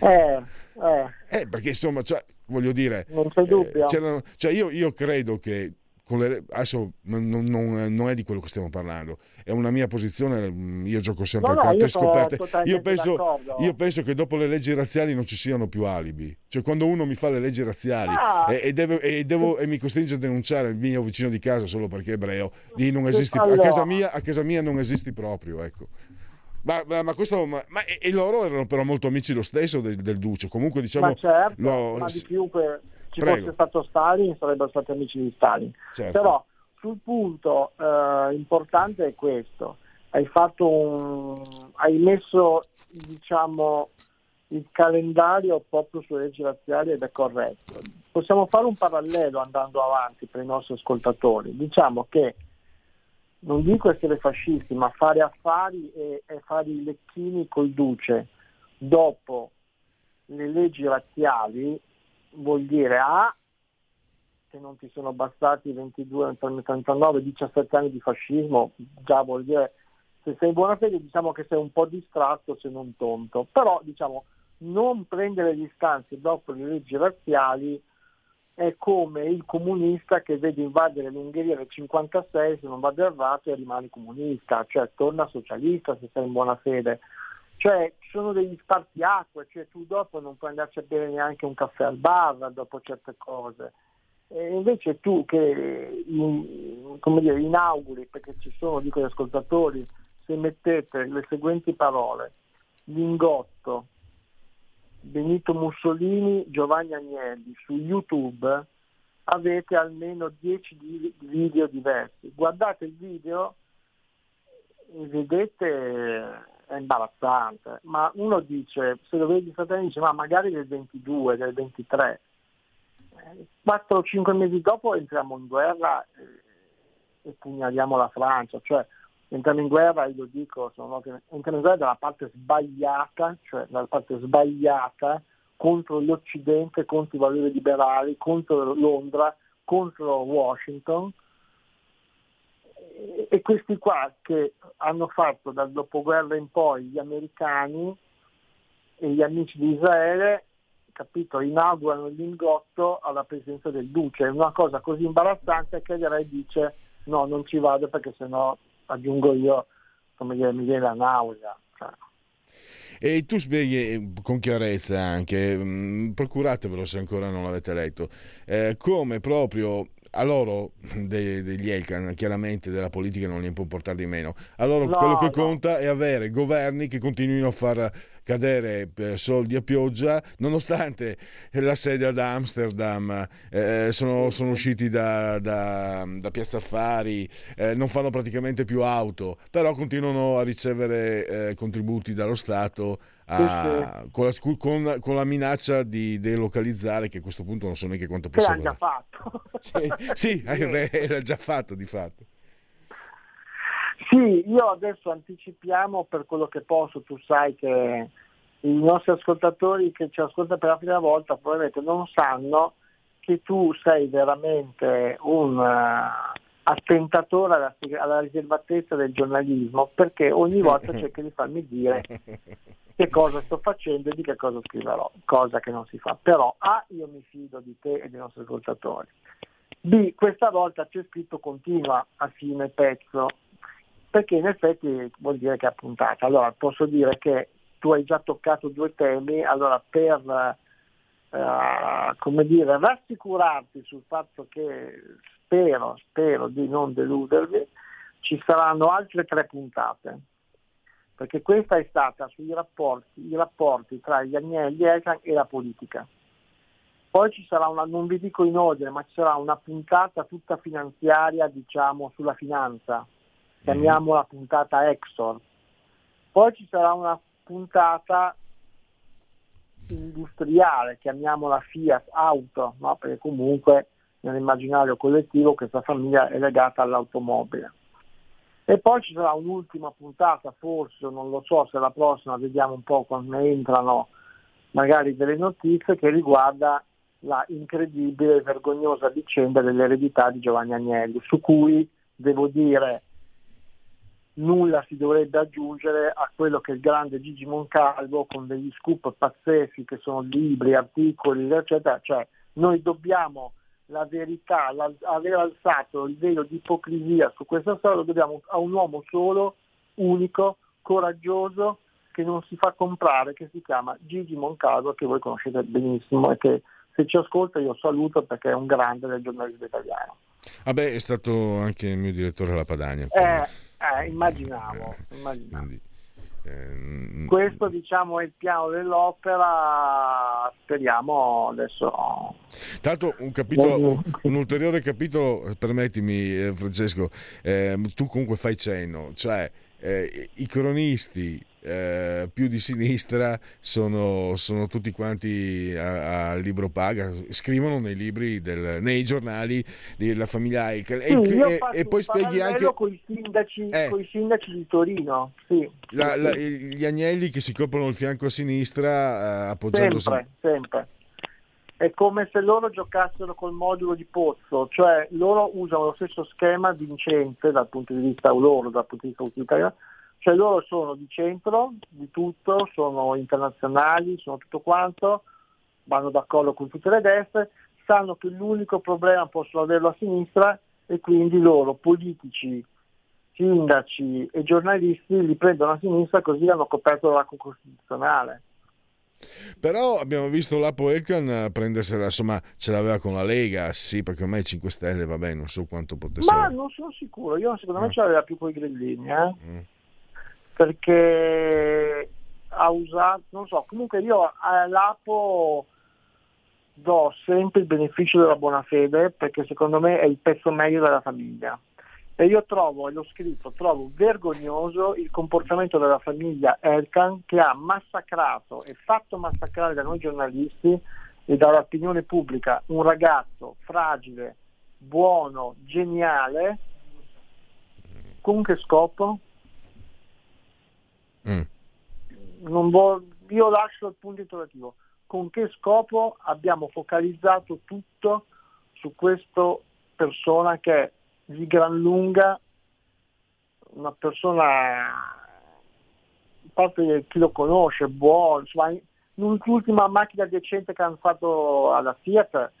eh, eh. eh, perché insomma, cioè, voglio dire, non c'è dubbio. Eh, cioè io, io, credo che le, adesso non, non, non, è di quello che stiamo parlando, è una mia posizione, mm, io gioco sempre no, a carte no, scoperte. Io penso, io penso, che dopo le leggi razziali non ci siano più alibi, cioè quando uno mi fa le leggi razziali ah. e, e, deve, e, devo, e, mi costringe a denunciare il mio vicino di casa solo perché è ebreo, lì non esisti, allora. a, casa mia, a casa mia non esisti proprio, ecco. Ma, ma, ma, questo, ma, ma, e loro erano però molto amici lo stesso del, del Duce. Comunque, diciamo. Ma certo, lo, ma di chiunque ci prego. fosse stato Stalin, sarebbero stati amici di Stalin. Certo. Però sul punto eh, importante è questo: hai fatto un, hai messo, diciamo, il calendario proprio sulle leggi razziali ed è corretto. Possiamo fare un parallelo andando avanti per i nostri ascoltatori. Diciamo che non dico essere fascisti, ma fare affari e, e fare i lecchini col duce. Dopo le leggi razziali vuol dire A che non ti sono bastati 22, 39, 17 anni di fascismo, già vuol dire se sei in buona fede diciamo che sei un po' distratto se non tonto, però diciamo non prendere distanze dopo le leggi razziali è come il comunista che vede invadere l'Ungheria nel 56, se non vado errato, e rimane comunista, cioè torna socialista se sei in buona fede. Cioè ci sono degli spartiacque, cioè tu dopo non puoi andarci a bere neanche un caffè al bar dopo certe cose. E invece tu che in, dire, inauguri, perché ci sono, dico agli ascoltatori, se mettete le seguenti parole, lingotto, Benito Mussolini, Giovanni Agnelli su YouTube avete almeno 10 video diversi. Guardate il video e vedete è imbarazzante, ma uno dice, se lo vedi fratelli dice ma magari del 22, del 23. 4 o 5 mesi dopo entriamo in guerra e pugnaliamo la Francia, cioè entriamo in guerra, io dico, sono, entriamo in guerra dalla parte sbagliata, cioè dalla parte sbagliata contro l'Occidente, contro i valori liberali, contro Londra, contro Washington. E questi qua che hanno fatto dal dopoguerra in poi gli americani e gli amici di Israele, capito, inaugurano il lingotto alla presenza del duce. È una cosa così imbarazzante che re dice no, non ci vado perché sennò aggiungo io, come dire, mi viene la nausea. Cioè. E tu spieghi eh, con chiarezza anche, mm, procuratevelo se ancora non l'avete letto, eh, come proprio a loro [laughs] de, degli Elkan chiaramente della politica non ne può portare di meno a loro No, quello che no. conta è avere governi che continuino a far cadere eh, soldi a pioggia nonostante la sede ad Amsterdam eh, sono, sono usciti da, da- da Piazza Affari eh, non fanno praticamente più auto però continuano a ricevere eh, contributi dallo Stato a- Con, la, con- con la minaccia di delocalizzare che a questo punto non so neanche quanto possa l'hanno già fatto. sì, sì, [laughs] eh, era già fatto di fatto. Sì, io adesso anticipiamo per quello che posso, tu sai che i nostri ascoltatori che ci ascoltano per la prima volta probabilmente non sanno che tu sei veramente un eh, attentatore alla, alla riservatezza del giornalismo perché ogni volta [laughs] cerchi di farmi dire che cosa sto facendo e di che cosa scriverò, cosa che non si fa. Però A, io mi fido di te e dei nostri ascoltatori. B, questa volta c'è scritto continua a fine pezzo, perché in effetti vuol dire che è puntata. Allora posso dire che tu hai già toccato due temi, allora per eh, come dire, rassicurarti sul fatto che spero, spero di non deludervi, ci saranno altre tre puntate perché questa è stata sui rapporti, i rapporti tra gli Agnelli Elkan e la politica. Poi ci sarà una, non vi dico in ordine, ma ci sarà una puntata tutta finanziaria, diciamo, sulla finanza, chiamiamola puntata Exor. Poi ci sarà una puntata industriale, chiamiamola Fiat Auto, no? perché comunque nell'immaginario collettivo questa famiglia è legata all'automobile. E poi ci sarà un'ultima puntata, forse, non lo so se la prossima, vediamo un po' quando entrano magari delle notizie, che riguarda la incredibile e vergognosa vicenda dell'eredità di Giovanni Agnelli, su cui devo dire nulla si dovrebbe aggiungere a quello che il grande Gigi Moncalvo con degli scoop pazzeschi che sono libri, articoli, eccetera, cioè noi dobbiamo la verità, la- aver alzato il velo di ipocrisia su questa storia lo dobbiamo a un uomo solo, unico, coraggioso, che non si fa comprare, che si chiama Gigi Moncalvo, che voi conoscete benissimo e che se ci ascolta io saluto perché è un grande del giornalismo italiano. Vabbè, è stato anche il mio direttore alla Padania. Eh, eh, immaginavo, immaginavo. Quindi, ehm, Questo diciamo è il piano dell'opera, speriamo adesso. Tanto un capitolo, un ulteriore capitolo, eh, permettimi eh, Francesco, ehm, tu comunque fai cenno, cioè eh, i cronisti eh, più di sinistra sono, sono tutti quanti a, a libro paga, scrivono nei libri, del- nei giornali della famiglia Eichel e, Sì, e- e poi spieghi anche con i sindaci, Eh. sindaci di Torino, sì. la- la- gli agnelli che si coprono il fianco a sinistra eh, appoggiandosi. Sempre, sempre. È come se loro giocassero col modulo di Pozzo, cioè loro usano lo stesso schema vincente dal punto di vista loro, dal punto di vista utilitario, cioè loro sono di centro di tutto, sono internazionali, sono tutto quanto, vanno d'accordo con tutte le destre, sanno che l'unico problema possono averlo a sinistra e quindi loro politici, sindaci e giornalisti li prendono a sinistra così hanno coperto l'arco costituzionale. Però abbiamo visto l'Apo Elkan prendersela, insomma, ce l'aveva con la Lega, sì, perché ormai 5 Stelle, vabbè, non so quanto potesse... Ma non sono sicuro, io secondo me Ah. ce l'aveva più con i grillini, eh? Mm. Perché ha usato, non so, comunque io all'Apo do sempre il beneficio della buona fede perché secondo me è il pezzo meglio della famiglia. E io trovo, e l'ho scritto, trovo vergognoso il comportamento della famiglia Elkan che ha massacrato e fatto massacrare da noi giornalisti e dall'opinione pubblica un ragazzo fragile, buono, geniale, con che scopo? Mm. non vo- io lascio il punto interrogativo. Con che scopo abbiamo focalizzato tutto su questa persona che è di gran lunga una persona, parte chi lo conosce, buono, insomma, l'ultima macchina decente che hanno fatto alla Fiat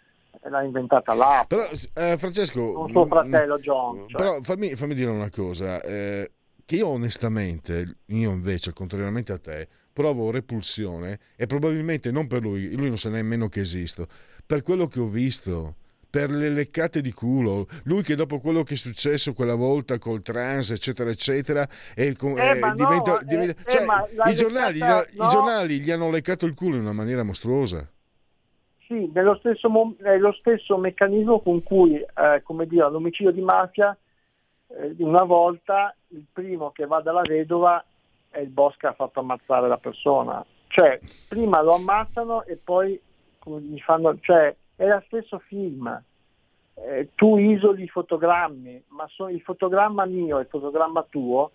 eh, l'ha inventata là, Però, eh, Francesco... non suo mm, fratello John. cioè. Però fammi, fammi dire una cosa, eh, che io onestamente, io invece, contrariamente a te, provo repulsione e probabilmente non per lui, lui non sa nemmeno che esisto, per quello che ho visto, per le leccate di culo. Lui che dopo quello che è successo quella volta col trans, eccetera, eccetera, e eh, eh, diventa, no, diventa, eh, cioè, i, giornali, leccata, no. i, giornali, gli hanno leccato il culo in una maniera mostruosa. Sì, nello stesso, nello stesso meccanismo con cui, eh, come dire, l'omicidio di mafia, eh, una volta il primo che va dalla vedova è il boss che ha fatto ammazzare la persona. Cioè, prima lo ammazzano e poi gli fanno, cioè, è lo stesso film. Eh, tu isoli i fotogrammi, ma so, il fotogramma mio e il fotogramma tuo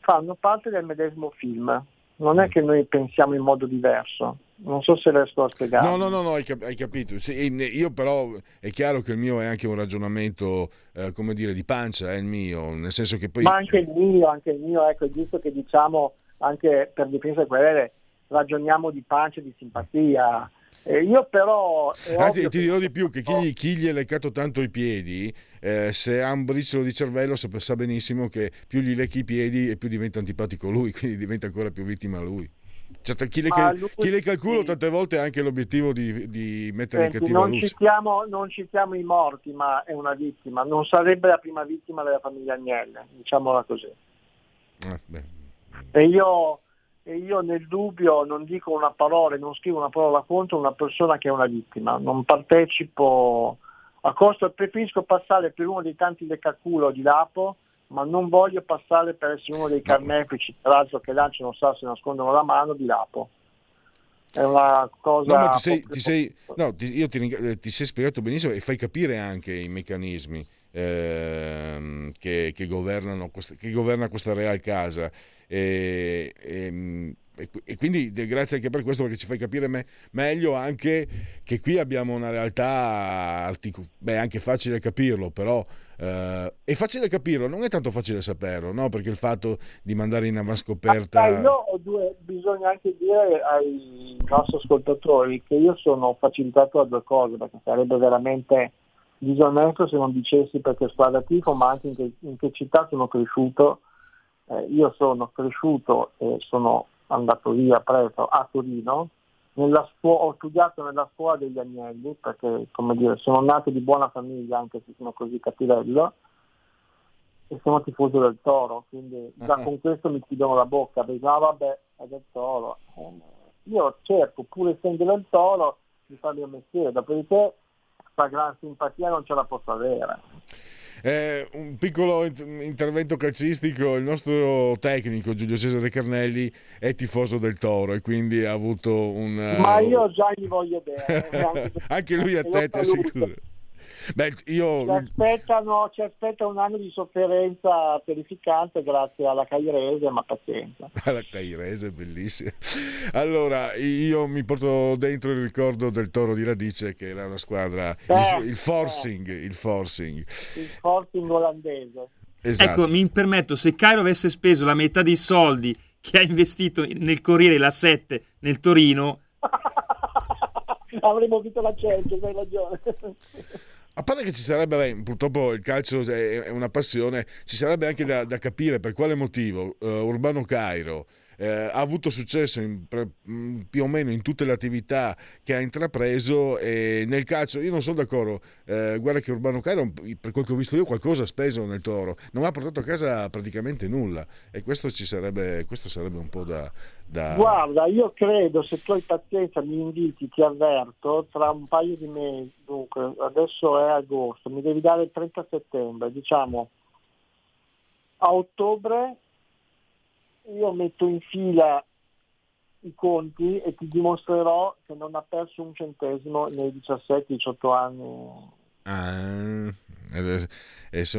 fanno parte del medesimo film. Non è che noi pensiamo in modo diverso. Non so se riesco a spiegare. No, no, no, no hai, cap- hai, capito. Sì, io però è chiaro che il mio è anche un ragionamento, eh, come dire, di pancia, è il mio, nel senso che poi... Ma anche il mio, anche il mio, ecco, è giusto che diciamo, anche per difesa querele, ragioniamo di pancia e di simpatia. Eh, io però... Anzi, ti dirò di più che chi, gli, chi gli è leccato tanto i piedi, eh, se ha un briciolo di cervello sa, sa benissimo che più gli lecchi i piedi e più diventa antipatico lui, [laughs] quindi diventa ancora più vittima lui. Cioè, chi, le, lui, chi le calculo sì. tante volte ha anche l'obiettivo di, di mettere Senti, in cattiva non luce. Citiamo, non citiamo i morti, ma è una vittima. Non sarebbe la prima vittima della famiglia Agnelle, diciamola così. Eh, e, io, e io nel dubbio non dico una parola, non scrivo una parola contro una persona che è una vittima. Non partecipo a costo, preferisco passare per uno dei tanti leccaculo di Lapo ma non voglio passare per essere uno dei carnefici, tra l'altro che lanciano sassi e nascondono la mano di Lapo. È una cosa... No, ma ti sei, ti sei, no, ti, io ti, eh, ti, sei spiegato benissimo e fai capire anche i meccanismi ehm, che, che, governano, che governa questa Real Casa. E, e, e, quindi grazie anche per questo perché ci fai capire me, meglio anche che qui abbiamo una realtà artic- beh, anche facile capirlo però eh, è facile capirlo non è tanto facile saperlo no? perché il fatto di mandare in avanscoperta ah, io ho due, bisogna anche dire ai nostri ascoltatori che io sono facilitato da due cose perché sarebbe veramente disonesto se non dicessi perché squadra tifo ma anche in che, in che città sono cresciuto eh, io sono cresciuto e sono andato via presto a Torino, scuola, ho studiato nella scuola degli Agnelli perché come dire, sono nato di buona famiglia anche se sono così cattivello e sono tifoso del Toro, quindi già uh-huh. con questo mi chiudono la bocca, perché ah, vabbè è del Toro. Eh, io cerco pur essendo del Toro di fare il mio mestiere, dopodiché questa gran simpatia non ce la posso avere. Eh, un piccolo intervento calcistico, il nostro tecnico Giulio Cesare Carnelli è tifoso del Toro e quindi ha avuto un... Ma io già gli voglio bene. [laughs] anche lui a te, ti assicuro. Beh, io... ci, aspettano, ci aspetta un anno di sofferenza terrificante grazie alla Cairese, ma pazienza. [laughs] La Cairese, bellissima. Allora, io mi porto dentro il ricordo del Toro di Radice, che era una squadra, eh, il, il, forcing, eh. il forcing. Il forcing olandese. Esatto. Ecco, mi permetto, se Cairo avesse speso la metà dei soldi che ha investito nel Corriere la 7 nel Torino... [laughs] Avremmo vinto la Champions, hai ragione. [laughs] A parte che ci sarebbe, beh, purtroppo il calcio è una passione, ci sarebbe anche da, da capire per quale motivo uh, Urbano Cairo eh, ha avuto successo in, mm, più o meno in tutte le attività che ha intrapreso e nel calcio io non sono d'accordo. Eh, guarda che Urbano Cairo per quel che ho visto io qualcosa ha speso nel Toro. Non ha portato a casa praticamente nulla. E questo ci sarebbe questo sarebbe un po' da, da... guarda io credo se tu hai pazienza mi inviti ti avverto tra un paio di mesi dunque adesso è agosto mi devi dare il 30 settembre diciamo a ottobre io metto in fila i conti e ti dimostrerò che non ha perso un centesimo nei 17-18 anni. Ah, adesso,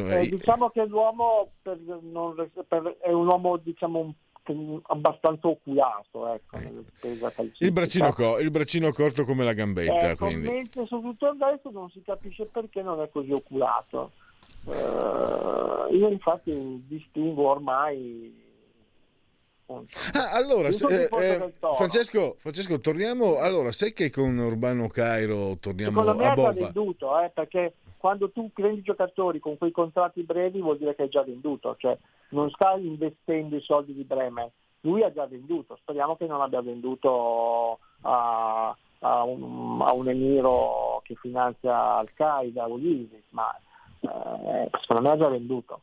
eh, diciamo che l'uomo per, non, per, è un uomo diciamo, abbastanza oculato ecco, eh. il, braccino co- il, braccino corto come la gambetta ecco, quindi. mentre su tutto il resto non si capisce perché non è così oculato uh, io infatti distingo ormai Ah, allora, eh, eh, Francesco, Francesco, torniamo. Allora, sai che con Urbano Cairo torniamo Secondo me a Bomba? già venduto, eh, perché quando tu prendi giocatori con quei contratti brevi vuol dire che hai già venduto, cioè non stai investendo i soldi di Bremer, lui ha già venduto, speriamo che non abbia venduto a, a, un, a un, Emiro che che finanzia Al-Qaeda o l'ISIS, ma eh, secondo me ha già venduto.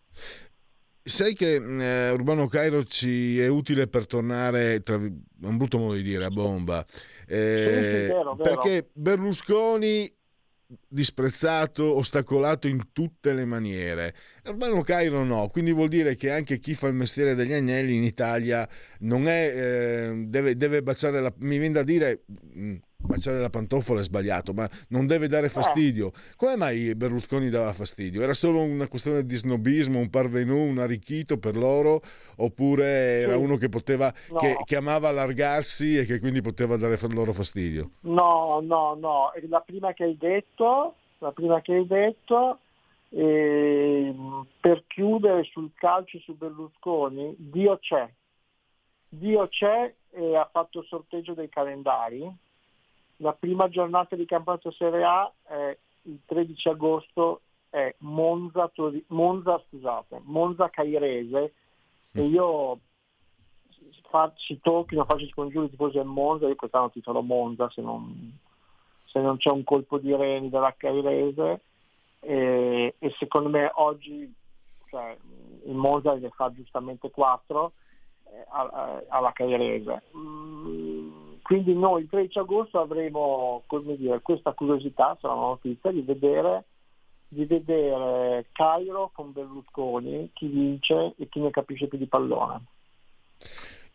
Sai che eh, Urbano Cairo ci è utile per tornare, tra, un brutto modo di dire, a bomba, eh, sì, vero, vero. perché Berlusconi disprezzato, ostacolato in tutte le maniere. Urbano Cairo no, quindi vuol dire che anche chi fa il mestiere degli agnelli in Italia non è, eh, deve, deve baciare la... mi viene da dire, baciare la pantofola è sbagliato, ma non deve dare fastidio. Come mai Berlusconi dava fastidio? Era solo una questione di snobismo, un parvenu, un arricchito per loro, oppure era uno che poteva, No. che, che amava allargarsi e che quindi poteva dare loro fastidio? No, no, no, la prima che hai detto, la prima che hai detto, e, per chiudere sul calcio su Berlusconi, Dio c'è, Dio c'è e ha fatto il sorteggio dei calendari. La prima giornata di campionato Serie A è il 13 agosto è Monza, Tori- Monza, scusate, Monza Cairese e io fa- ci tocchino, faccio scongiuri tifosi del Monza, io quest'anno titolo Monza se non, se non c'è un colpo di reni della Cairese e, e secondo me oggi cioè, il Monza ne fa giustamente 4 alla Cairese. Mm, quindi noi il 13 agosto avremo come dire, questa curiosità, sarà una notizia, di vedere, di vedere Cairo con Berlusconi, chi vince e chi ne capisce più di pallone.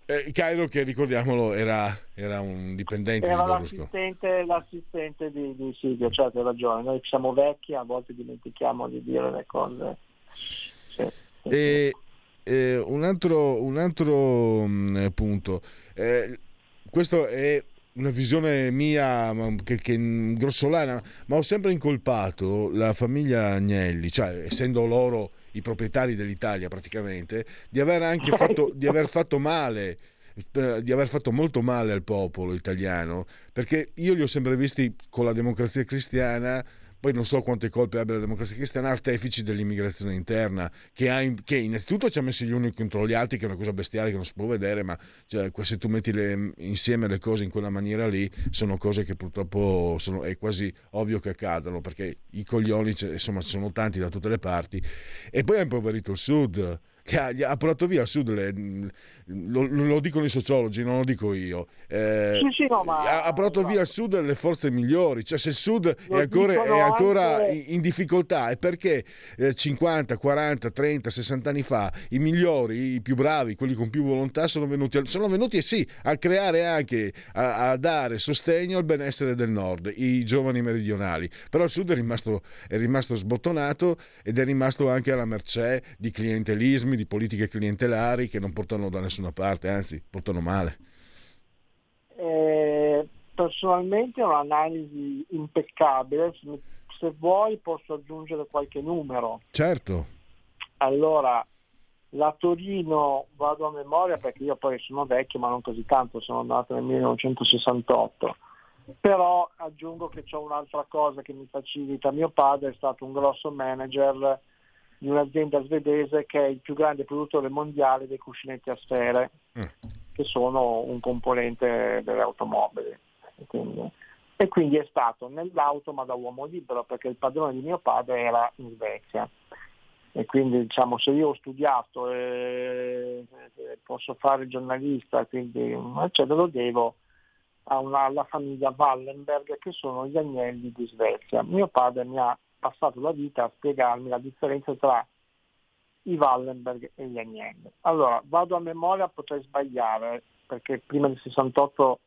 Eh, Cairo, che ricordiamolo, era, era un dipendente Era di Berlusconi. l'assistente, l'assistente di, di Silvio, certo hai ragione, noi siamo vecchi, a volte dimentichiamo di dire le cose. Sì, sì, E, eh, un altro, un altro mh, punto, Eh, questo è una visione mia che, che grossolana, ma ho sempre incolpato la famiglia Agnelli, cioè essendo loro i proprietari dell'Italia praticamente, di aver anche [laughs] fatto, di aver fatto male eh, di aver fatto molto male al popolo italiano perché io li ho sempre visti con la democrazia cristiana poi non so quante colpe abbia la democrazia cristiana, artefici dell'immigrazione interna, che, ha che innanzitutto ci ha messo gli uni contro gli altri, che è una cosa bestiale che non si può vedere, ma cioè, se tu metti le- insieme le cose in quella maniera lì, sono cose che purtroppo sono- è quasi ovvio che accadano, perché i coglioni ce- insomma, sono tanti da tutte le parti. E poi ha impoverito il Sud, che ha, ha portato via al Sud, le- lo, lo dicono i sociologi, non lo dico io. Eh, Sì, sì, no, ma- ha, ha portato via al Sud le forze migliori, cioè se il Sud è ancora, è ancora anche- in difficoltà è perché eh, 50, 40, 30, 60 anni fa i migliori, i più bravi, quelli con più volontà sono venuti, sono venuti eh sì, a creare anche, a, a dare sostegno al benessere del nord, i giovani meridionali. Però il sud è rimasto, è rimasto sbottonato ed è rimasto anche alla mercé di clientelismi, di politiche clientelari che non portano da nessuna parte, anzi portano male. Eh, personalmente è un'analisi impeccabile, se, vuoi posso aggiungere qualche numero. Certo, Allora, la Torino, vado a memoria perché io poi sono vecchio ma non così tanto, sono nato nel 1968, però aggiungo che c'è un'altra cosa che mi facilita. Mio padre è stato un grosso manager di un'azienda svedese che è il più grande produttore mondiale dei cuscinetti a sfere, Mm. che sono un componente delle automobili. E quindi, e quindi è stato nell'auto ma da uomo libero perché il padrone di mio padre era in Svezia e quindi diciamo se io ho studiato e posso fare giornalista quindi eccetera, lo devo a una- alla famiglia Wallenberg che sono gli agnelli di Svezia. Mio padre mi ha passato la vita a spiegarmi la differenza tra i Wallenberg e gli agnelli. Allora, vado a memoria, potrei sbagliare perché prima del 68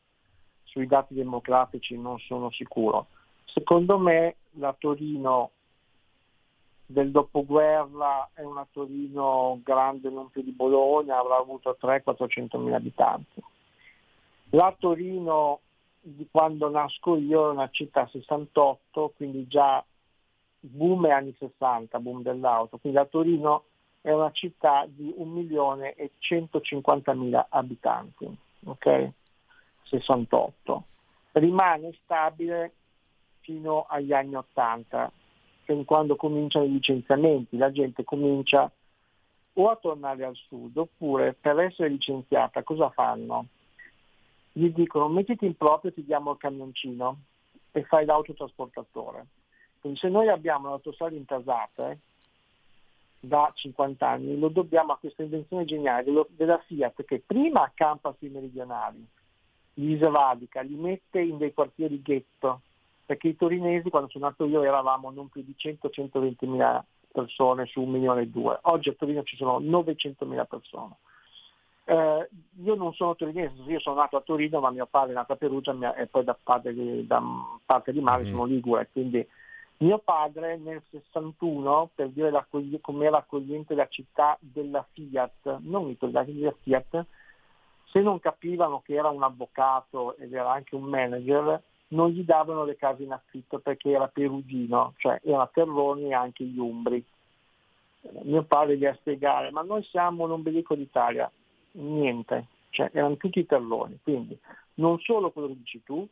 sui dati demografici non sono sicuro. Secondo me la Torino del dopoguerra è una Torino grande non più di Bologna, avrà avuto 300-400 mila abitanti. La Torino di quando nasco io è una città 68, quindi già boom anni 60, boom dell'auto, quindi la Torino è una città di 1 milione e 150 mila abitanti, ok? 68. Rimane stabile fino agli anni 80, fin quando cominciano i licenziamenti, la gente comincia o a tornare al sud oppure per essere licenziata cosa fanno? Gli dicono mettiti in proprio ti diamo il camioncino e fai l'autotrasportatore. Quindi se noi abbiamo le autostrade intasate da 50 anni, lo dobbiamo a questa invenzione geniale della Fiat che prima accampa sui meridionali, gli Isevadica, li mette in dei quartieri ghetto, perché i torinesi quando sono nato io eravamo non più di 100-120 mila persone su un milione e due, oggi a Torino ci sono 900 mila persone. Eh, io non sono torinese, io sono nato a Torino ma mio padre è nato a Perugia e poi da parte di, da parte di madre mm. sono ligure, quindi mio padre nel 61, per dire com'era accogliente la città della Fiat, non italiana, della Fiat, se non capivano che era un avvocato ed era anche un manager, non gli davano le case in affitto perché era perugino, cioè era Terroni e anche gli Umbri. Mio padre gli ha spiegare, ma noi siamo l'ombelico d'Italia, niente, cioè erano tutti terroni, quindi non solo quello che dici tu,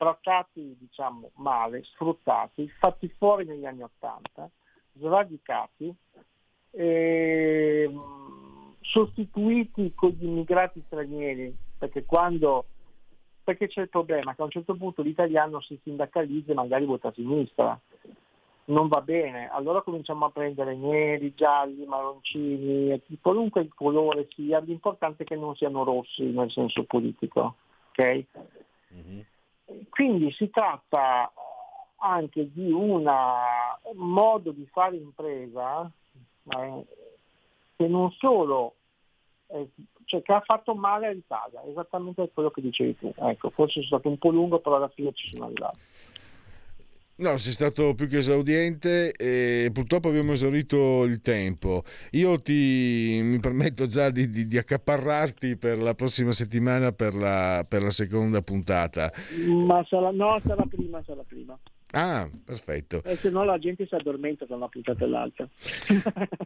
trattati diciamo male, sfruttati, fatti fuori negli anni Ottanta, sradicati, eh, sostituiti con gli immigrati stranieri, perché quando perché c'è il problema che a un certo punto l'italiano si sindacalizza e magari vota a sinistra. Non va bene, allora cominciamo a prendere neri, gialli, marroncini, qualunque il colore sia, l'importante è che non siano rossi nel senso politico. Okay? Mm-hmm. Quindi si tratta anche di un modo di fare impresa eh, che non solo eh, cioè che ha fatto male all'Italia, esattamente quello che dicevi tu. Ecco, forse è stato un po' lungo, però alla fine ci sono arrivato. No, sei stato più che esaudiente e purtroppo abbiamo esaurito il tempo. Io ti mi permetto già di, di, di accaparrarti per la prossima settimana per la, per la seconda puntata. Ma sarà, no, sarà prima, sarà prima. Ah, perfetto. E se no la gente si addormenta tra una puntata e l'altra.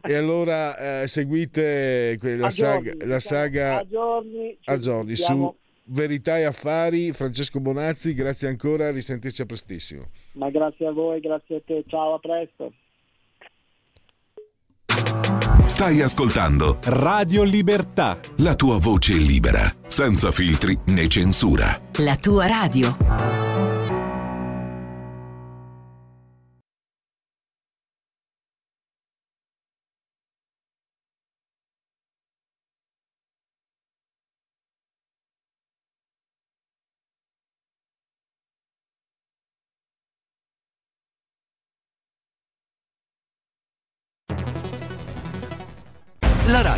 e allora eh, seguite la, saga, giorni, la saga a giorni, a giorni su Verità e Affari. Francesco Bonazzi, grazie ancora, risentirci a prestissimo. Ma grazie a voi, grazie a te, ciao, a presto. Stai ascoltando Radio Libertà. La tua voce libera, senza filtri né censura. La tua radio.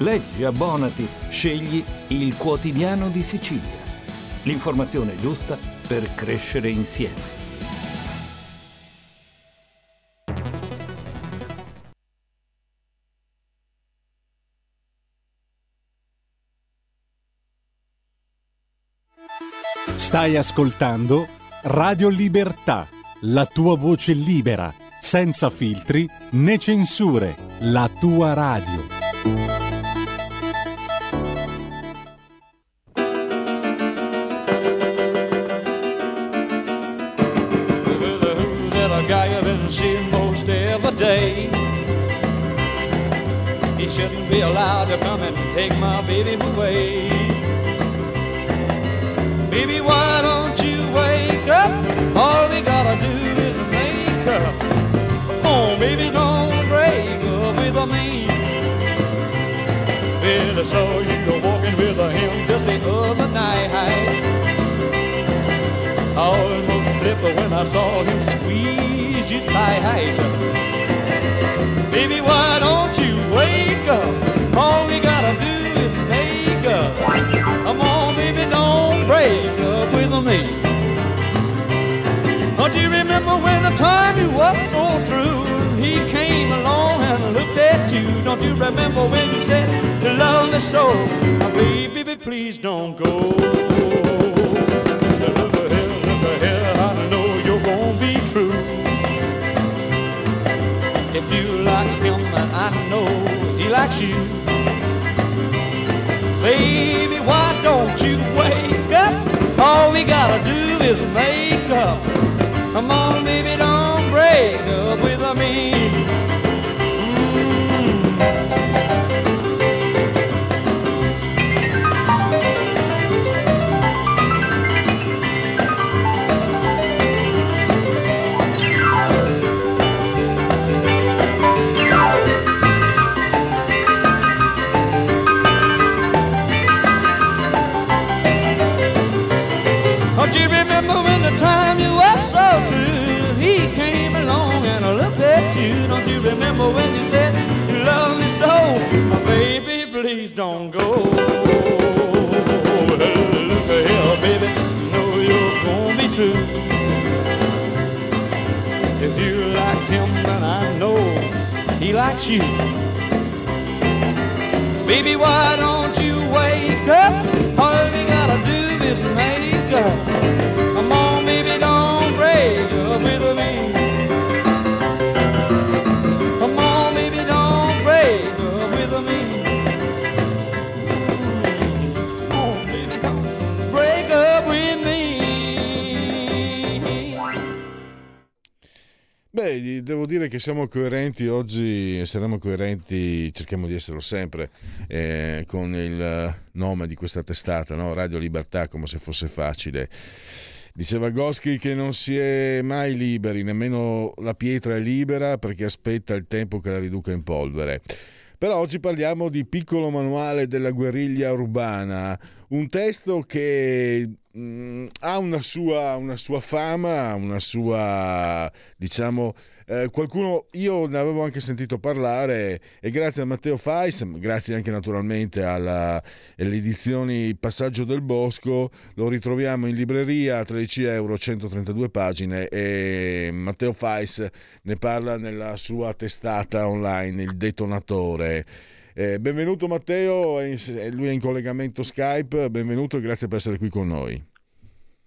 Leggi, abbonati, scegli il quotidiano di Sicilia. L'informazione giusta per crescere insieme. Stai ascoltando Radio Libertà, la tua voce libera, senza filtri né censure, la tua radio. Break up with me. Don't you remember when the time you was so true? He came along and looked at you. Don't you remember when you said you love me so? Now, baby, baby, please don't go. Now, Look ahead, look I know you're gonna be true. If you like him, I know he likes you. Baby, why All we gotta do is make up. Come on, baby, don't break up with me. Remember when you said you love me so? Oh, baby, please don't go. Look here, baby, know you're gonna be true. If you like him, then I know he likes you. Baby, why don't you wake up? All we gotta do is make up. Beh, devo dire che siamo coerenti oggi, saremo coerenti, cerchiamo di esserlo sempre, eh, con il nome di questa testata, no? Radio Libertà, come se fosse facile. Diceva Goschi che non si è mai liberi, nemmeno la pietra è libera perché aspetta il tempo che la riduca in polvere. Però oggi parliamo di Piccolo manuale della guerriglia urbana, un testo che mh, ha una sua, una sua fama, una sua, diciamo, eh, qualcuno, io ne avevo anche sentito parlare e grazie a Matteo Fais, grazie anche naturalmente alla, alle edizioni Passaggio del Bosco, lo ritroviamo in libreria a 13 euro, 132 pagine e Matteo Fais ne parla nella sua testata online, il detonatore. Eh, benvenuto Matteo, lui è in collegamento Skype, benvenuto e grazie per essere qui con noi.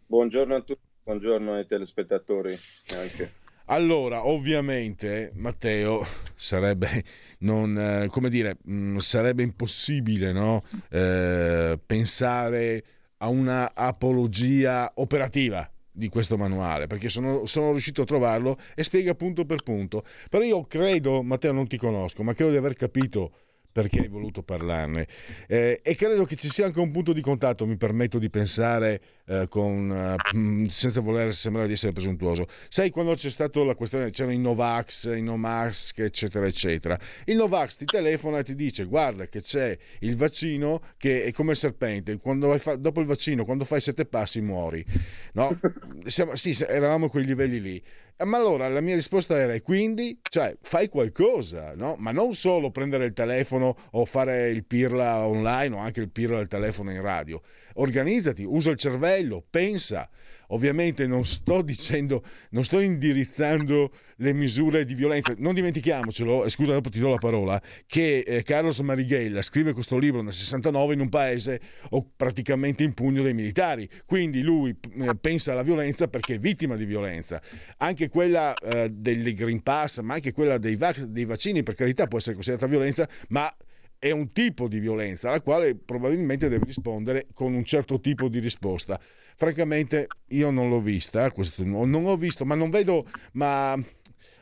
Buongiorno a tutti, buongiorno ai telespettatori anche. Allora, ovviamente, Matteo, sarebbe, non, eh, come dire, mh, sarebbe impossibile no? Eh, pensare a una apologia operativa di questo manuale, perché sono, sono riuscito a trovarlo e spiega punto per punto. Però io credo, Matteo non ti conosco, ma credo di aver capito perché hai voluto parlarne. Eh, e credo che ci sia anche un punto di contatto, mi permetto di pensare eh, con, eh, mh, senza voler sembrare di essere presuntuoso. Sai quando c'è stata la questione, c'erano i Novax, i Nomax, eccetera, eccetera. Il Novax ti telefona e ti dice guarda che c'è il vaccino che è come il serpente, fa- dopo il vaccino, quando fai sette passi muori. No? Siamo- sì, eravamo a quei livelli lì. Ma allora la mia risposta era: e quindi, cioè, fai qualcosa, no? Ma non solo prendere il telefono o fare il pirla online o anche il pirla al telefono in radio. Organizzati, usa il cervello, pensa. Ovviamente non sto dicendo, non sto indirizzando le misure di violenza. Non dimentichiamocelo, e scusa, dopo ti do la parola, che eh, Carlos Marighella scrive questo libro nel 69 in un paese o praticamente in pugno dei militari. Quindi lui eh, pensa alla violenza perché è vittima di violenza. Anche quella eh, del Green Pass, ma anche quella dei, vac- dei vaccini, per carità, può essere considerata violenza, ma è un tipo di violenza alla quale probabilmente devi rispondere con un certo tipo di risposta. Francamente io non l'ho vista, questo, non ho visto, ma non vedo, ma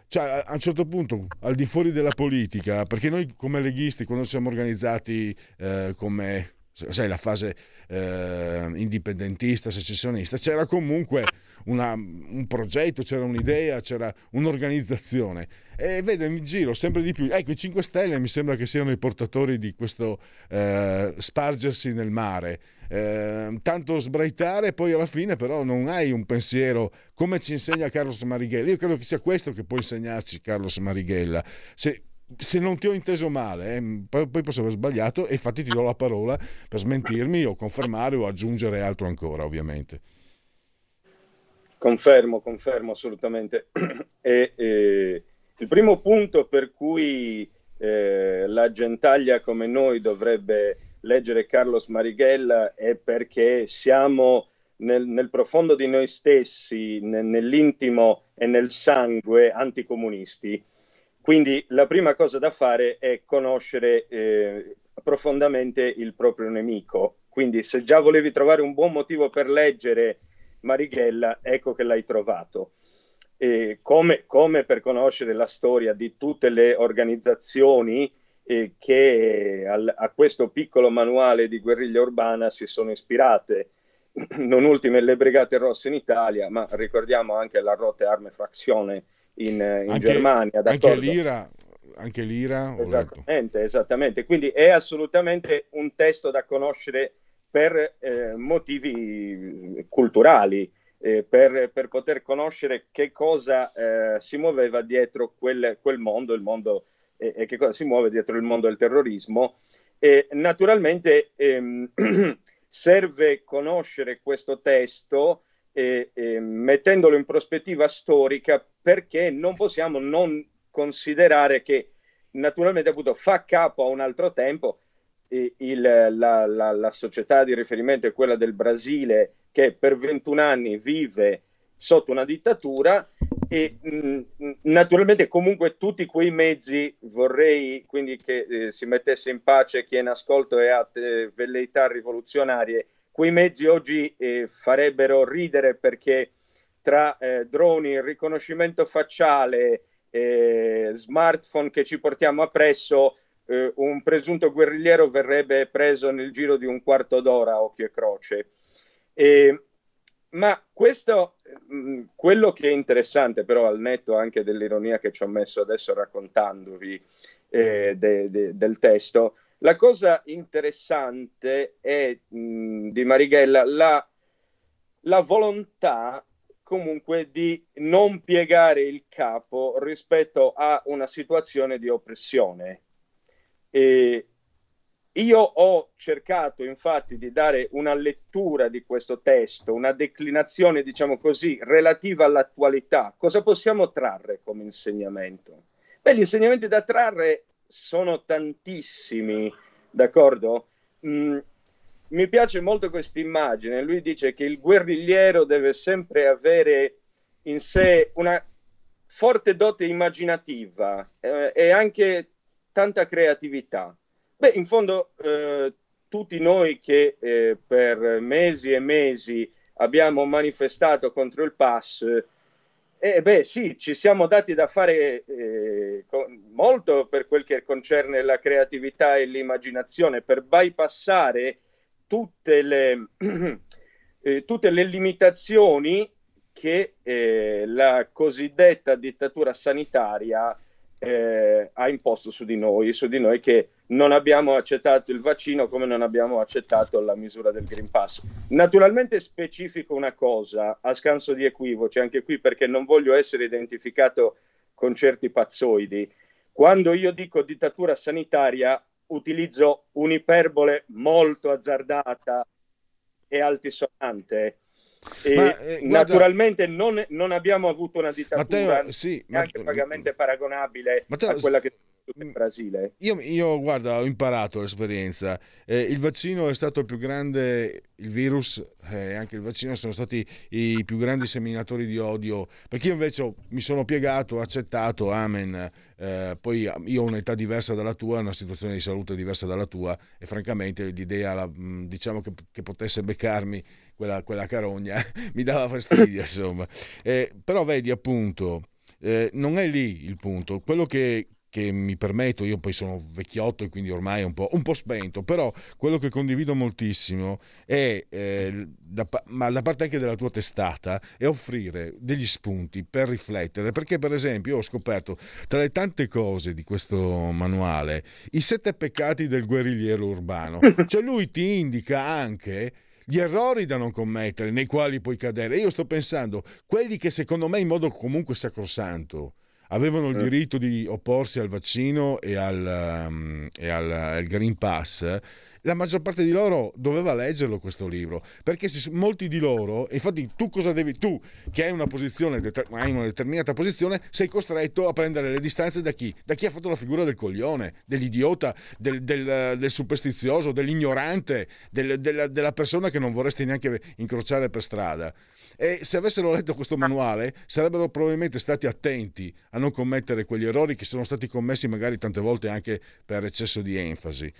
cioè, a un certo punto, al di fuori della politica, perché noi come leghisti, quando siamo organizzati eh, come sai, la fase eh, indipendentista, secessionista, c'era comunque una, un progetto, c'era un'idea, c'era un'organizzazione. E vedo in giro sempre di più, ecco i 5 Stelle mi sembra che siano i portatori di questo eh, spargersi nel mare. Eh, tanto sbraitare e poi alla fine però non hai un pensiero come ci insegna Carlos Marighella. Io credo che sia questo che può insegnarci Carlos Marighella. Se, se non ti ho inteso male, eh, poi, poi, posso aver sbagliato e infatti ti do la parola per smentirmi o confermare o aggiungere altro ancora, ovviamente. Confermo, confermo assolutamente. [clears throat] e, e, il primo punto per cui eh, la gentaglia come noi dovrebbe leggere Carlos Marighella è perché siamo nel, nel profondo di noi stessi, nel, nell'intimo e nel sangue anticomunisti. Quindi la prima cosa da fare è conoscere eh, profondamente il proprio nemico. Quindi se già volevi trovare un buon motivo per leggere Marighella, ecco che l'hai trovato. Come, come, per conoscere la storia di tutte le organizzazioni eh, che al, a questo piccolo manuale di guerriglia urbana si sono ispirate, [clears throat] non ultime le Brigate Rosse in Italia, ma ricordiamo anche la Rote Arme Frazione in, in anche, Germania. Anche l'IRA, anche l'IRA. Esattamente, esattamente. Quindi è assolutamente un testo da conoscere per eh, motivi culturali, eh, per, per, poter conoscere che cosa eh, si muoveva dietro quel, quel mondo, il mondo e che cosa si muove dietro il mondo del terrorismo. E naturalmente ehm, [clears throat] serve conoscere questo testo eh, eh, mettendolo in prospettiva storica perché non possiamo non considerare che naturalmente appunto fa capo a un altro tempo il, la, la, la, società di riferimento è quella del Brasile che per 21 anni vive sotto una dittatura e mh, naturalmente comunque tutti quei mezzi vorrei quindi che eh, si mettesse in pace chi è in ascolto e ha eh, velleità rivoluzionarie quei mezzi oggi eh, farebbero ridere perché tra eh, droni, riconoscimento facciale, eh, smartphone che ci portiamo appresso eh, un presunto guerrigliero verrebbe preso nel giro di un quarto d'ora, occhio e croce. E, ma questo, mm, quello che è interessante, però, al netto anche dell'ironia che ci ho messo adesso raccontandovi eh, de, de, del testo, la cosa interessante è mh, mm, di Marighella la, la volontà comunque di non piegare il capo rispetto a una situazione di oppressione. E io ho cercato infatti di dare una lettura di questo testo, una declinazione, diciamo così, relativa all'attualità. Cosa possiamo trarre come insegnamento? Beh, gli insegnamenti da trarre sono tantissimi, d'accordo? Mm, mi piace molto questa immagine. Lui dice che il guerrigliero deve sempre avere in sé una forte dote immaginativa eh, e anche tanta creatività. Beh, in fondo eh, tutti noi che eh, per mesi e mesi abbiamo manifestato contro il pass, eh, beh sì, ci siamo dati da fare eh, molto per quel che concerne la creatività e l'immaginazione, per bypassare tutte le, [clears throat] eh, tutte le limitazioni che eh, la cosiddetta dittatura sanitaria eh, ha imposto su di noi, su di noi che non abbiamo accettato il vaccino come non abbiamo accettato la misura del Green Pass. Naturalmente specifico una cosa, a scanso di equivoci, anche qui perché non voglio essere identificato con certi pazzoidi. Quando io dico dittatura sanitaria, utilizzo un'iperbole molto azzardata e altisonante ma, eh, naturalmente non, non, abbiamo avuto una dittatura Matteo, sì, neanche Matteo, vagamente paragonabile Matteo, a quella che in Brasile. Io, io, guarda, ho imparato l'esperienza. Eh, il vaccino è stato il più grande, il virus e eh, anche il vaccino sono stati i più grandi seminatori di odio. Perché io invece mi sono piegato, accettato, amen. Eh, poi io ho un'età diversa dalla tua, una situazione di salute diversa dalla tua e francamente l'idea, la, diciamo che, che potesse beccarmi quella, quella carogna, [laughs] mi dava fastidio, insomma. Eh, però vedi, appunto, eh, non è lì il punto. Quello che, che mi permetto, io poi sono vecchiotto e quindi ormai è un po', un po spento, però quello che condivido moltissimo è, eh, da, ma da parte anche della tua testata, è offrire degli spunti per riflettere, perché per esempio io ho scoperto tra le tante cose di questo manuale i sette peccati del guerrigliero urbano, [laughs] cioè lui ti indica anche gli errori da non commettere, nei quali puoi cadere. Io sto pensando, quelli che secondo me in modo comunque sacrosanto avevano il diritto di opporsi al vaccino e al, um, e al, al Green Pass la maggior parte di loro doveva leggerlo questo libro perché molti di loro infatti tu cosa devi tu che hai una posizione hai una determinata posizione sei costretto a prendere le distanze da chi? Da chi ha fatto la figura del coglione dell'idiota del, del, del superstizioso dell'ignorante del, della, della persona che non vorresti neanche incrociare per strada. E se avessero letto questo manuale sarebbero probabilmente stati attenti a non commettere quegli errori che sono stati commessi magari tante volte anche per eccesso di enfasi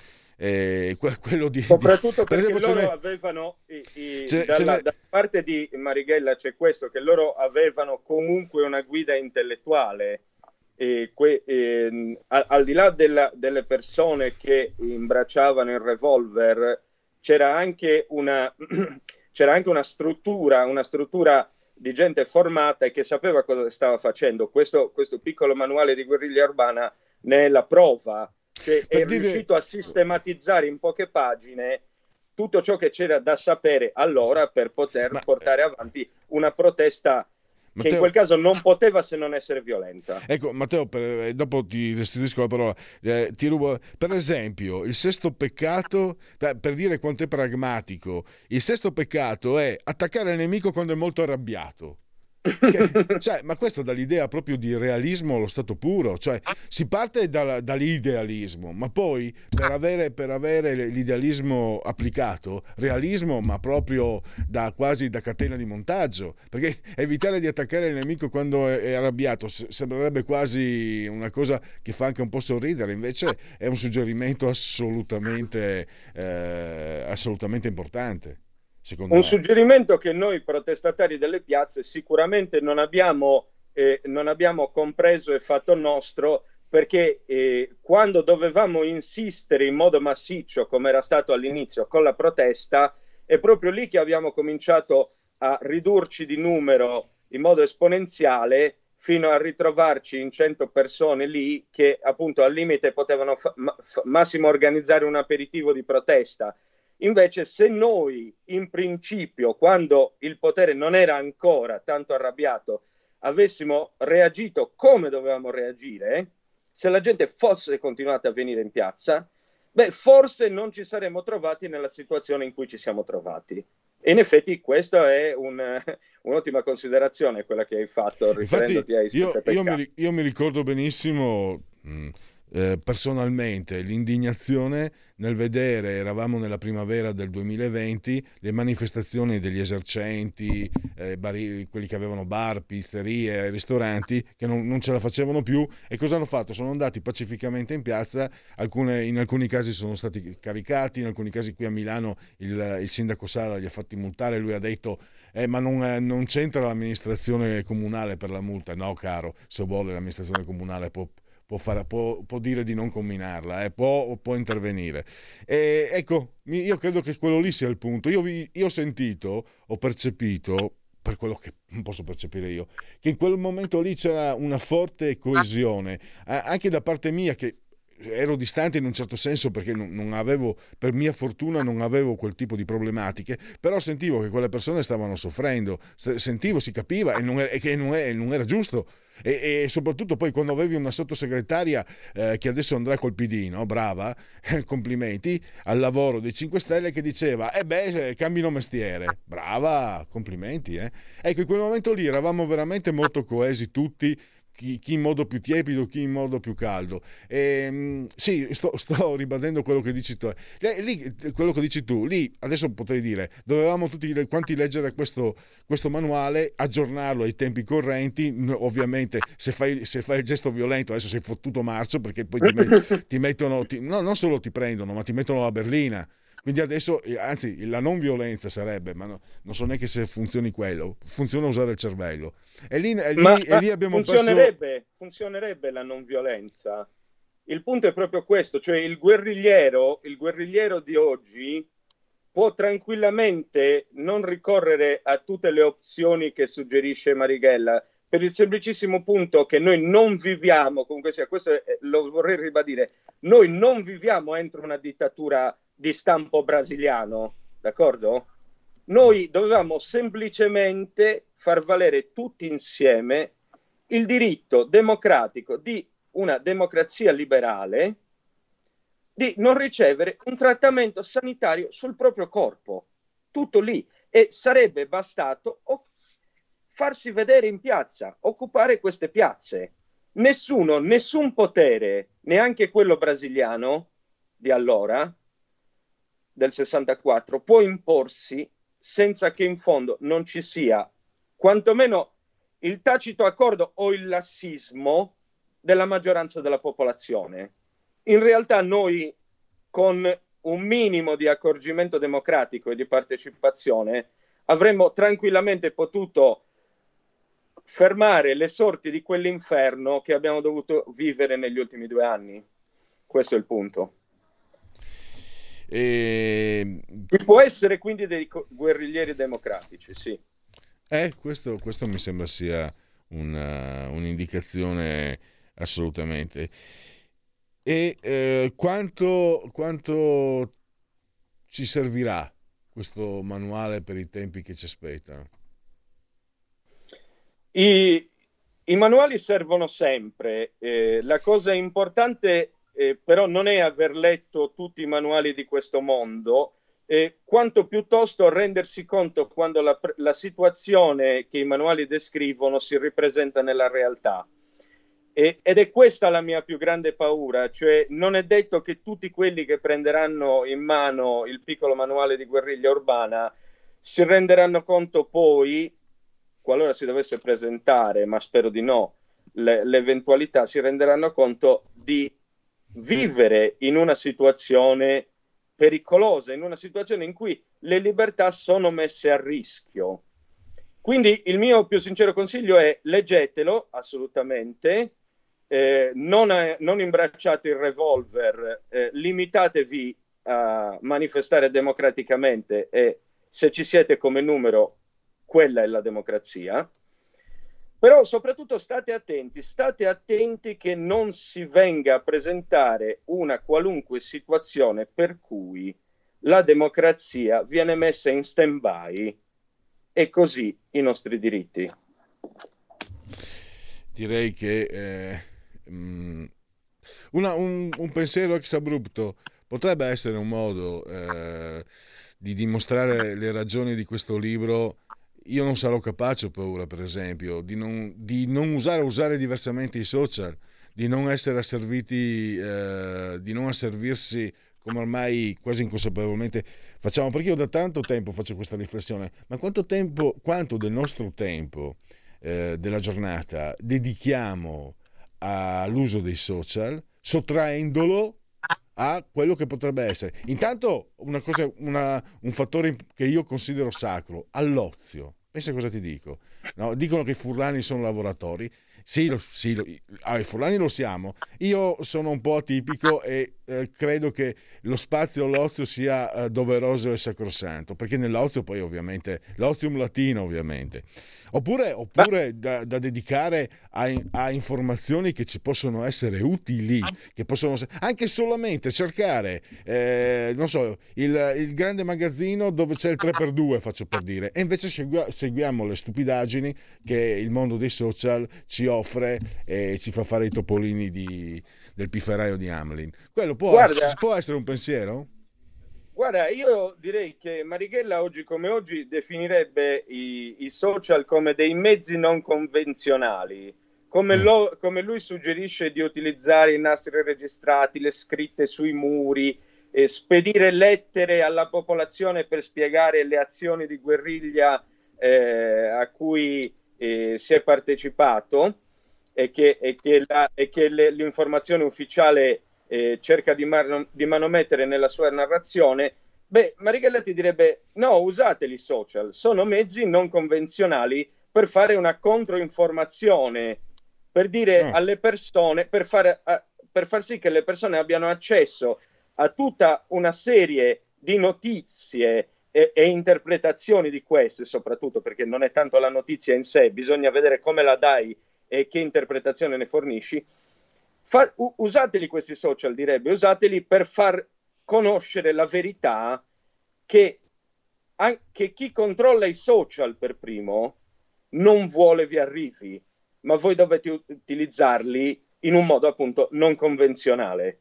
eh, quello di, soprattutto di, perché per loro avevano i, i, c'è, dalla, c'è... da parte di Marighella c'è questo che loro avevano comunque una guida intellettuale e que, eh, al, al, di là della, delle persone che imbracciavano il revolver c'era anche una [clears throat] c'era anche una struttura una struttura di gente formata e che sapeva cosa stava facendo. Questo, questo piccolo manuale di guerriglia urbana ne è la prova cioè, è dire... riuscito a sistematizzare in poche pagine tutto ciò che c'era da sapere allora per poter Ma... portare avanti una protesta Matteo... che in quel caso non poteva se non essere violenta. Ecco, Matteo, per, eh, dopo ti restituisco la parola. Eh, ti rubo, per esempio, il sesto peccato, per dire quanto è pragmatico, il sesto peccato è attaccare il nemico quando è molto arrabbiato. Che, [laughs] cioè, ma questo dall'idea proprio di realismo allo stato puro, cioè si parte dal, dall'idealismo, ma poi per avere, per avere, l'idealismo applicato, realismo, ma proprio da quasi da catena di montaggio, perché evitare di attaccare il nemico quando è, è arrabbiato sembrerebbe quasi una cosa che fa anche un po' sorridere, invece è un suggerimento assolutamente, eh, assolutamente importante un me. suggerimento che noi protestatari delle piazze sicuramente non abbiamo, eh, non abbiamo compreso e fatto nostro perché eh, quando dovevamo insistere in modo massiccio, come era stato all'inizio con la protesta, è proprio lì che abbiamo cominciato a ridurci di numero in modo esponenziale fino a ritrovarci in 100 persone lì che appunto al limite potevano fa- ma- massimo organizzare un aperitivo di protesta Invece se noi in principio, quando il potere non era ancora tanto arrabbiato, avessimo reagito come dovevamo reagire, se la gente fosse continuata a venire in piazza, beh, forse non ci saremmo trovati nella situazione in cui ci siamo trovati. E in effetti questa è un, [laughs] un'ottima considerazione quella che hai fatto riferendoti Infatti, ai io, io, mi, io mi ricordo benissimo... Mh eh, personalmente l'indignazione nel vedere, eravamo nella primavera del 2020, le manifestazioni degli esercenti, eh, bari, quelli che avevano bar, pizzerie, ristoranti, che non, non, ce la facevano più. E cosa hanno fatto? Sono andati pacificamente in piazza, alcune, in alcuni casi sono stati caricati, in alcuni casi qui a Milano il, il sindaco Sala li ha fatti multare, lui ha detto eh, ma non, eh, non, c'entra l'amministrazione comunale per la multa, no caro, se vuole l'amministrazione comunale può può, fare, può, può, dire di non combinarla, eh, può, può, intervenire. E, ecco, io credo che quello lì sia il punto. Io, vi, io ho sentito, ho percepito, per quello che posso percepire io, che in quel momento lì c'era una forte coesione, anche da parte mia che ero distante in un certo senso perché non, non, avevo, per mia fortuna non avevo quel tipo di problematiche, però sentivo che quelle persone stavano soffrendo, sentivo, si capiva e, non era, e non era, non era giusto e, e, soprattutto poi quando avevi una sottosegretaria eh, che adesso andrà col PD, no? brava, eh, complimenti, al lavoro dei 5 Stelle che diceva, eh beh, eh, cambino mestiere, brava, complimenti. Eh. Ecco, in quel momento lì eravamo veramente molto coesi tutti, chi, chi, in modo più tiepido, chi in modo più caldo. E, ehm, sì, sto, sto, [laughs] ribadendo quello che dici tu. Eh, lì, quello che dici tu, lì adesso potrei dire, dovevamo tutti quanti leggere questo, questo manuale, aggiornarlo ai tempi correnti. Ovviamente, se fai, se fai, il gesto violento, adesso sei fottuto marcio perché poi ti, met, [laughs] ti mettono, ti, no, non solo ti prendono, ma ti mettono la berlina. Quindi adesso, eh, anzi, la non violenza sarebbe, ma no, non so neanche se funzioni quello, funziona usare il cervello. E lì, e lì, ma, e lì abbiamo funzionerebbe, perso... funzionerebbe la non violenza il punto è proprio questo, cioè il guerrigliero, il guerrigliero di oggi può tranquillamente non ricorrere a tutte le opzioni che suggerisce Marighella per il semplicissimo punto che noi non viviamo, comunque sia, questo è, lo vorrei ribadire, noi non viviamo entro una dittatura di stampo brasiliano, d'accordo? Noi dovevamo semplicemente far valere tutti insieme il diritto democratico di una democrazia liberale di non ricevere un trattamento sanitario sul proprio corpo. Tutto lì. E sarebbe bastato farsi vedere in piazza, occupare queste piazze. Nessuno, nessun potere, neanche quello brasiliano di allora, del 64, può imporsi senza che in fondo non ci sia quantomeno il tacito accordo o il lassismo della maggioranza della popolazione. In realtà noi con un minimo di accorgimento democratico e di partecipazione avremmo tranquillamente potuto fermare le sorti di quell'inferno che abbiamo dovuto vivere negli ultimi due anni. Questo è il punto. E... Ci può essere quindi dei guerriglieri democratici, sì. Eh, questo, questo mi sembra sia una, un'indicazione assolutamente. E eh, quanto, quanto ci servirà questo manuale per i tempi che ci aspettano? I, i manuali servono sempre. Eh, la cosa importante eh, però non è aver letto tutti i manuali di questo mondo, eh, quanto piuttosto rendersi conto quando la, la situazione che i manuali descrivono si ripresenta nella realtà. E, ed è questa la mia più grande paura, cioè non è detto che tutti quelli che prenderanno in mano il piccolo manuale di guerriglia urbana si renderanno conto poi, qualora si dovesse presentare, ma spero di no, le, l'eventualità, si renderanno conto di vivere in una situazione pericolosa, in una situazione in cui le libertà sono messe a rischio. Quindi il mio più sincero consiglio è leggetelo assolutamente, eh, non, è, non, imbracciate il revolver, eh, limitatevi a manifestare democraticamente e se ci siete come numero, quella è la democrazia. Però soprattutto state attenti, state attenti che non si venga a presentare una qualunque situazione per cui la democrazia viene messa in stand-by e così i nostri diritti. Direi che eh, Mm, una, un, un, pensiero ex abrupto potrebbe essere un modo eh, di dimostrare le ragioni di questo libro. Io non sarò capace, ho paura, per esempio, di non, di non usare, usare diversamente i social, di non essere asserviti, eh, di non asservirsi come ormai quasi inconsapevolmente facciamo, perché io da tanto tempo faccio questa riflessione, ma quanto tempo, quanto del nostro tempo, eh, della giornata, dedichiamo all'uso dei social, sottraendolo a quello che potrebbe essere. Intanto una cosa, una, un fattore che io considero sacro, all'ozio. Pensa cosa ti dico. No, dicono che i furlani sono lavoratori. Sì, lo, sì lo, ah, i furlani lo siamo. Io sono un po' atipico e eh, credo che lo spazio all'ozio sia eh, doveroso e sacrosanto, perché nell'ozio poi ovviamente, l'ozium latino ovviamente, Oppure, oppure da, da, dedicare a, a, informazioni che ci possono essere utili, che possono anche solamente cercare, eh, non so, il, il, grande magazzino dove c'è il 3x2, faccio per dire, e invece segui, seguiamo le stupidaggini che il mondo dei social ci offre e ci fa fare i topolini di, del pifferaio di Hamlin. Quello può, Guarda, può essere un pensiero? Guarda, io direi che Marighella oggi come oggi definirebbe i, i social come dei mezzi non convenzionali, come, mm. lo, come, lui suggerisce di utilizzare i nastri registrati, le scritte sui muri, eh, spedire lettere alla popolazione per spiegare le azioni di guerriglia eh, a cui eh, si è partecipato e che, e che, la, e che le, l'informazione ufficiale eh, cerca di, mar- di, manomettere nella sua narrazione, beh, Marighelletti direbbe no, usateli social, sono mezzi non convenzionali per fare una controinformazione, per dire no. alle persone, per fare, uh, per far sì che le persone abbiano accesso a tutta una serie di notizie e, e, interpretazioni di queste, soprattutto perché non è tanto la notizia in sé, bisogna vedere come la dai e che interpretazione ne fornisci. Fa, usateli questi social, direbbe, usateli per far conoscere la verità che anche chi controlla i social per primo non vuole vi arrivi, ma voi dovete utilizzarli in un modo appunto non convenzionale.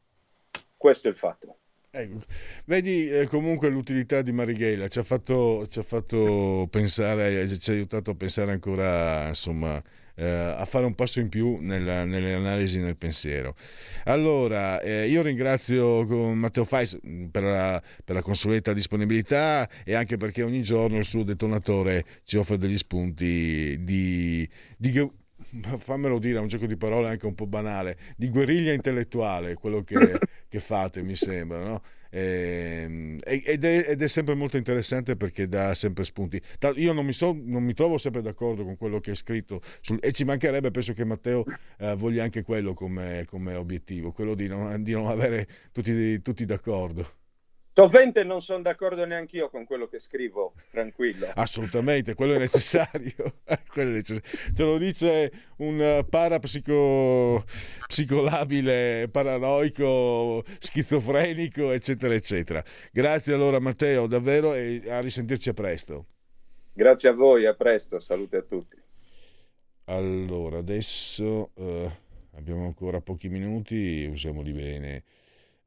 Questo è il fatto. Ecco. Vedi eh, comunque l'utilità di Marighella, ci ha fatto, ci ha fatto pensare, ci ha aiutato a pensare ancora, insomma, eh, a fare un passo in più nella, nelle analisi nel pensiero. Allora, eh, io ringrazio Matteo Fais mm, per la, per la, consueta disponibilità e anche perché ogni giorno il suo detonatore ci offre degli spunti di, di fammelo dire, è un gioco di parole anche un po' banale, di guerriglia intellettuale, quello che, [laughs] che fate, mi sembra, no? Ehm, ed, è, ed, è, sempre molto interessante perché dà sempre spunti. Io non mi, so, non mi trovo sempre d'accordo con quello che è scritto sul, e ci mancherebbe, penso che Matteo eh, voglia anche quello come, come, obiettivo, quello di non, di non avere tutti, tutti d'accordo. Sovente non sono d'accordo neanche io con quello che scrivo, tranquillo. Assolutamente, quello è necessario. [laughs] quello è necessario. Te lo dice un parapsico psicolabile, paranoico, schizofrenico, eccetera, eccetera. Grazie allora Matteo, davvero, e a risentirci a presto. Grazie a voi, a presto, salute a tutti. Allora, adesso eh, abbiamo ancora pochi minuti, usiamoli bene.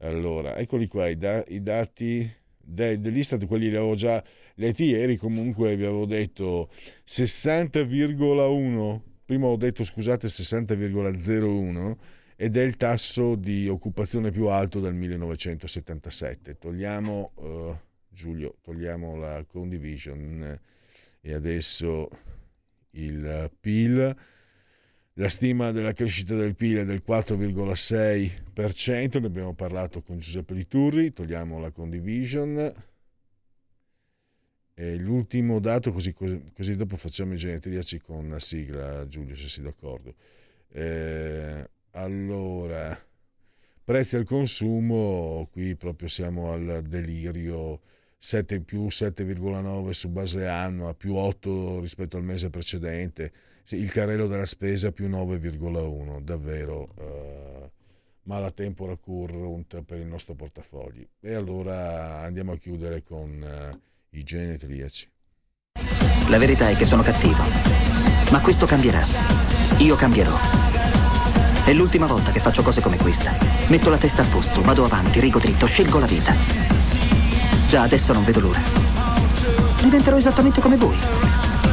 Allora, eccoli qua i, da- i dati de- dell'Istat, quelli li avevo già letti ieri, comunque vi avevo detto 60,1, prima ho detto scusate 60,01 ed è il tasso di occupazione più alto dal 1977. Togliamo, uh, Giulio, togliamo la condivision e adesso il PIL la stima della crescita del PIL è del 4,6%, ne abbiamo parlato con Giuseppe Liturri, togliamo la condivision. E l'ultimo dato, così, così, dopo facciamo i genetriaci con la sigla, Giulio, se sei d'accordo. Eh, allora, prezzi al consumo, qui proprio siamo al delirio 7 più 7,9 su base annua, più 8 rispetto al mese precedente il carrello della spesa più 9,1, davvero uh, mala tempora currunt per il nostro portafogli. E allora andiamo a chiudere con uh, i genetriaci. La verità è che sono cattivo, ma questo cambierà. Io cambierò. È l'ultima volta che faccio cose come questa. Metto la testa a posto, vado avanti, rigo dritto, scelgo la vita. Già adesso non vedo l'ora. Diventerò esattamente come voi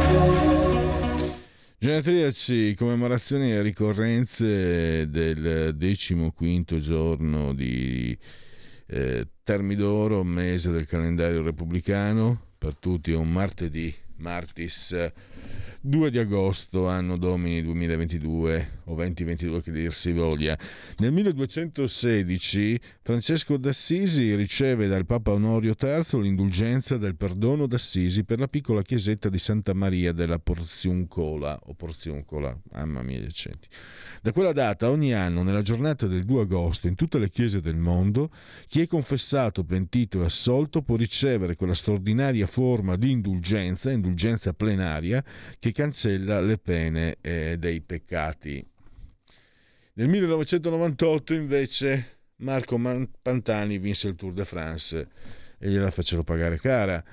Genetriaci, commemorazioni e ricorrenze del decimo quinto giorno di eh, Termidoro, mese del calendario repubblicano, per tutti è un martedì, martis 2 di agosto, anno domini 2022 o 2022 che dir si voglia. Nel 1216 Francesco d'Assisi riceve dal Papa Onorio III l'indulgenza del perdono d'Assisi per la piccola chiesetta di Santa Maria della Porziuncola o Porziuncola, mamma mia decenti. Da quella data ogni anno nella giornata del 2 agosto in tutte le chiese del mondo chi è confessato, pentito e assolto può ricevere quella straordinaria forma di indulgenza, indulgenza plenaria che cancella le pene eh, dei peccati. Nel 1998 invece Marco Pantani vinse il Tour de France e gliela fecero pagare cara.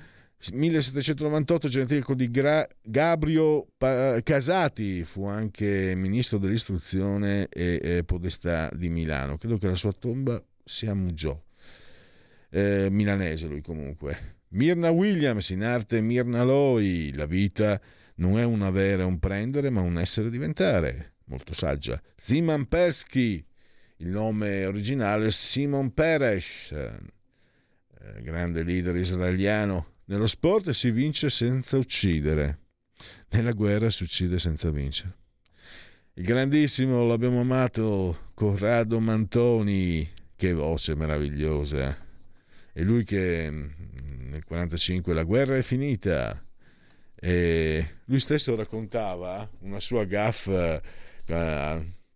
1798 genetico di Gra- Gabrio pa- Casati fu anche ministro dell'istruzione e, e, podestà di Milano. Credo che la sua tomba sia a Mugiò. Eh, milanese lui comunque. Mirna Williams, in arte Mirna Loi, la vita non è un avere, un prendere, ma un essere diventare. Molto saggia. Simon Persky, il nome originale Simon Peres. eh, grande leader israeliano. Nello sport si vince senza uccidere, nella guerra si uccide senza vincere. Il grandissimo, l'abbiamo amato, Corrado Mantoni, che voce meravigliosa. È lui che mm, nel 1945 la guerra è finita. E lui stesso raccontava una sua gaffa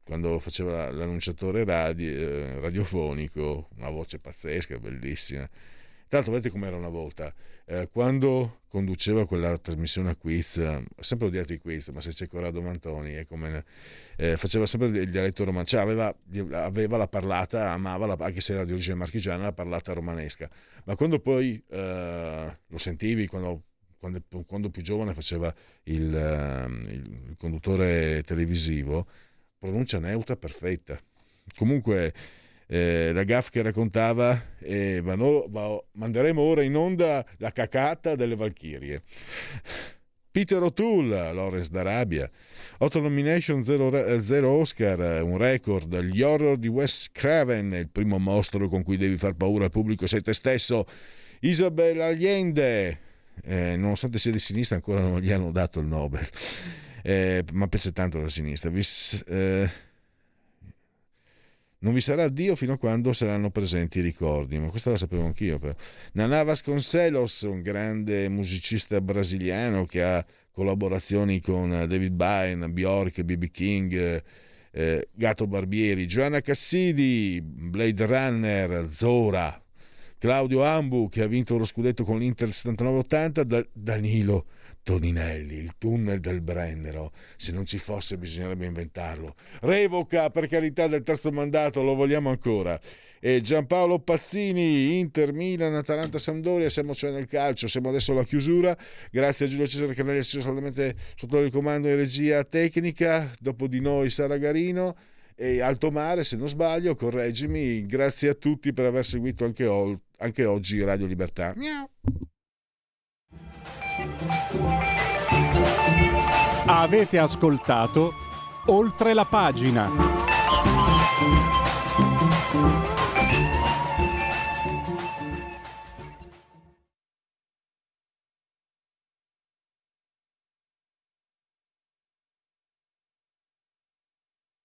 quando faceva l'annunciatore radio, eh, radiofonico, una voce pazzesca, bellissima. Tra l'altro, vedete com'era una volta, eh, quando conduceva quella trasmissione a quiz, eh, sempre odiato i quiz, ma se c'è Corrado Mantoni, è come, eh, faceva sempre il dialetto romano, cioè aveva, aveva, la parlata, amava, la, anche se era di origine marchigiana, la parlata romanesca. Ma quando poi eh, lo sentivi, quando quando, quando, più giovane faceva il, uh, il, conduttore televisivo, pronuncia neutra perfetta. Comunque, eh, la gaff che raccontava, eh, vanno, va, manderemo ora in onda la cacata delle Valchirie. Peter O'Toole, Lawrence d'Arabia, 8 nomination, 0 Oscar, un record, gli horror di Wes Craven, il primo mostro con cui devi far paura al pubblico sei te stesso, Isabel Allende, eh, nonostante sia di sinistra ancora non gli hanno dato il Nobel eh, ma piace tanto la sinistra. Vi, eh, non vi sarà Dio fino a quando saranno presenti i ricordi, ma questa la sapevo anch'io. Però. Nana Vasconcelos, un grande musicista brasiliano che ha collaborazioni con David Byrne, Bjork, B.B. King, eh, Gato Barbieri, Giovanna Cassidi, Blade Runner, Zora, Claudio Ambu che ha vinto lo scudetto con l'Inter 79-80, da- Danilo Toninelli, il tunnel del Brennero. Se non ci fosse bisognerebbe inventarlo. Revoca per carità del terzo mandato, lo vogliamo ancora. E Giampaolo Pazzini, Inter, Milan, Atalanta, Sampdoria, siamo cioè nel calcio, siamo adesso alla chiusura. Grazie a Giulio Cesare Canelli, solamente sotto il comando e regia tecnica. Dopo di noi Sara Garino e Alto Mare, se non sbaglio, correggimi. Grazie a tutti per aver seguito anche, o- anche oggi Radio Libertà. Miau. Avete ascoltato oltre la pagina.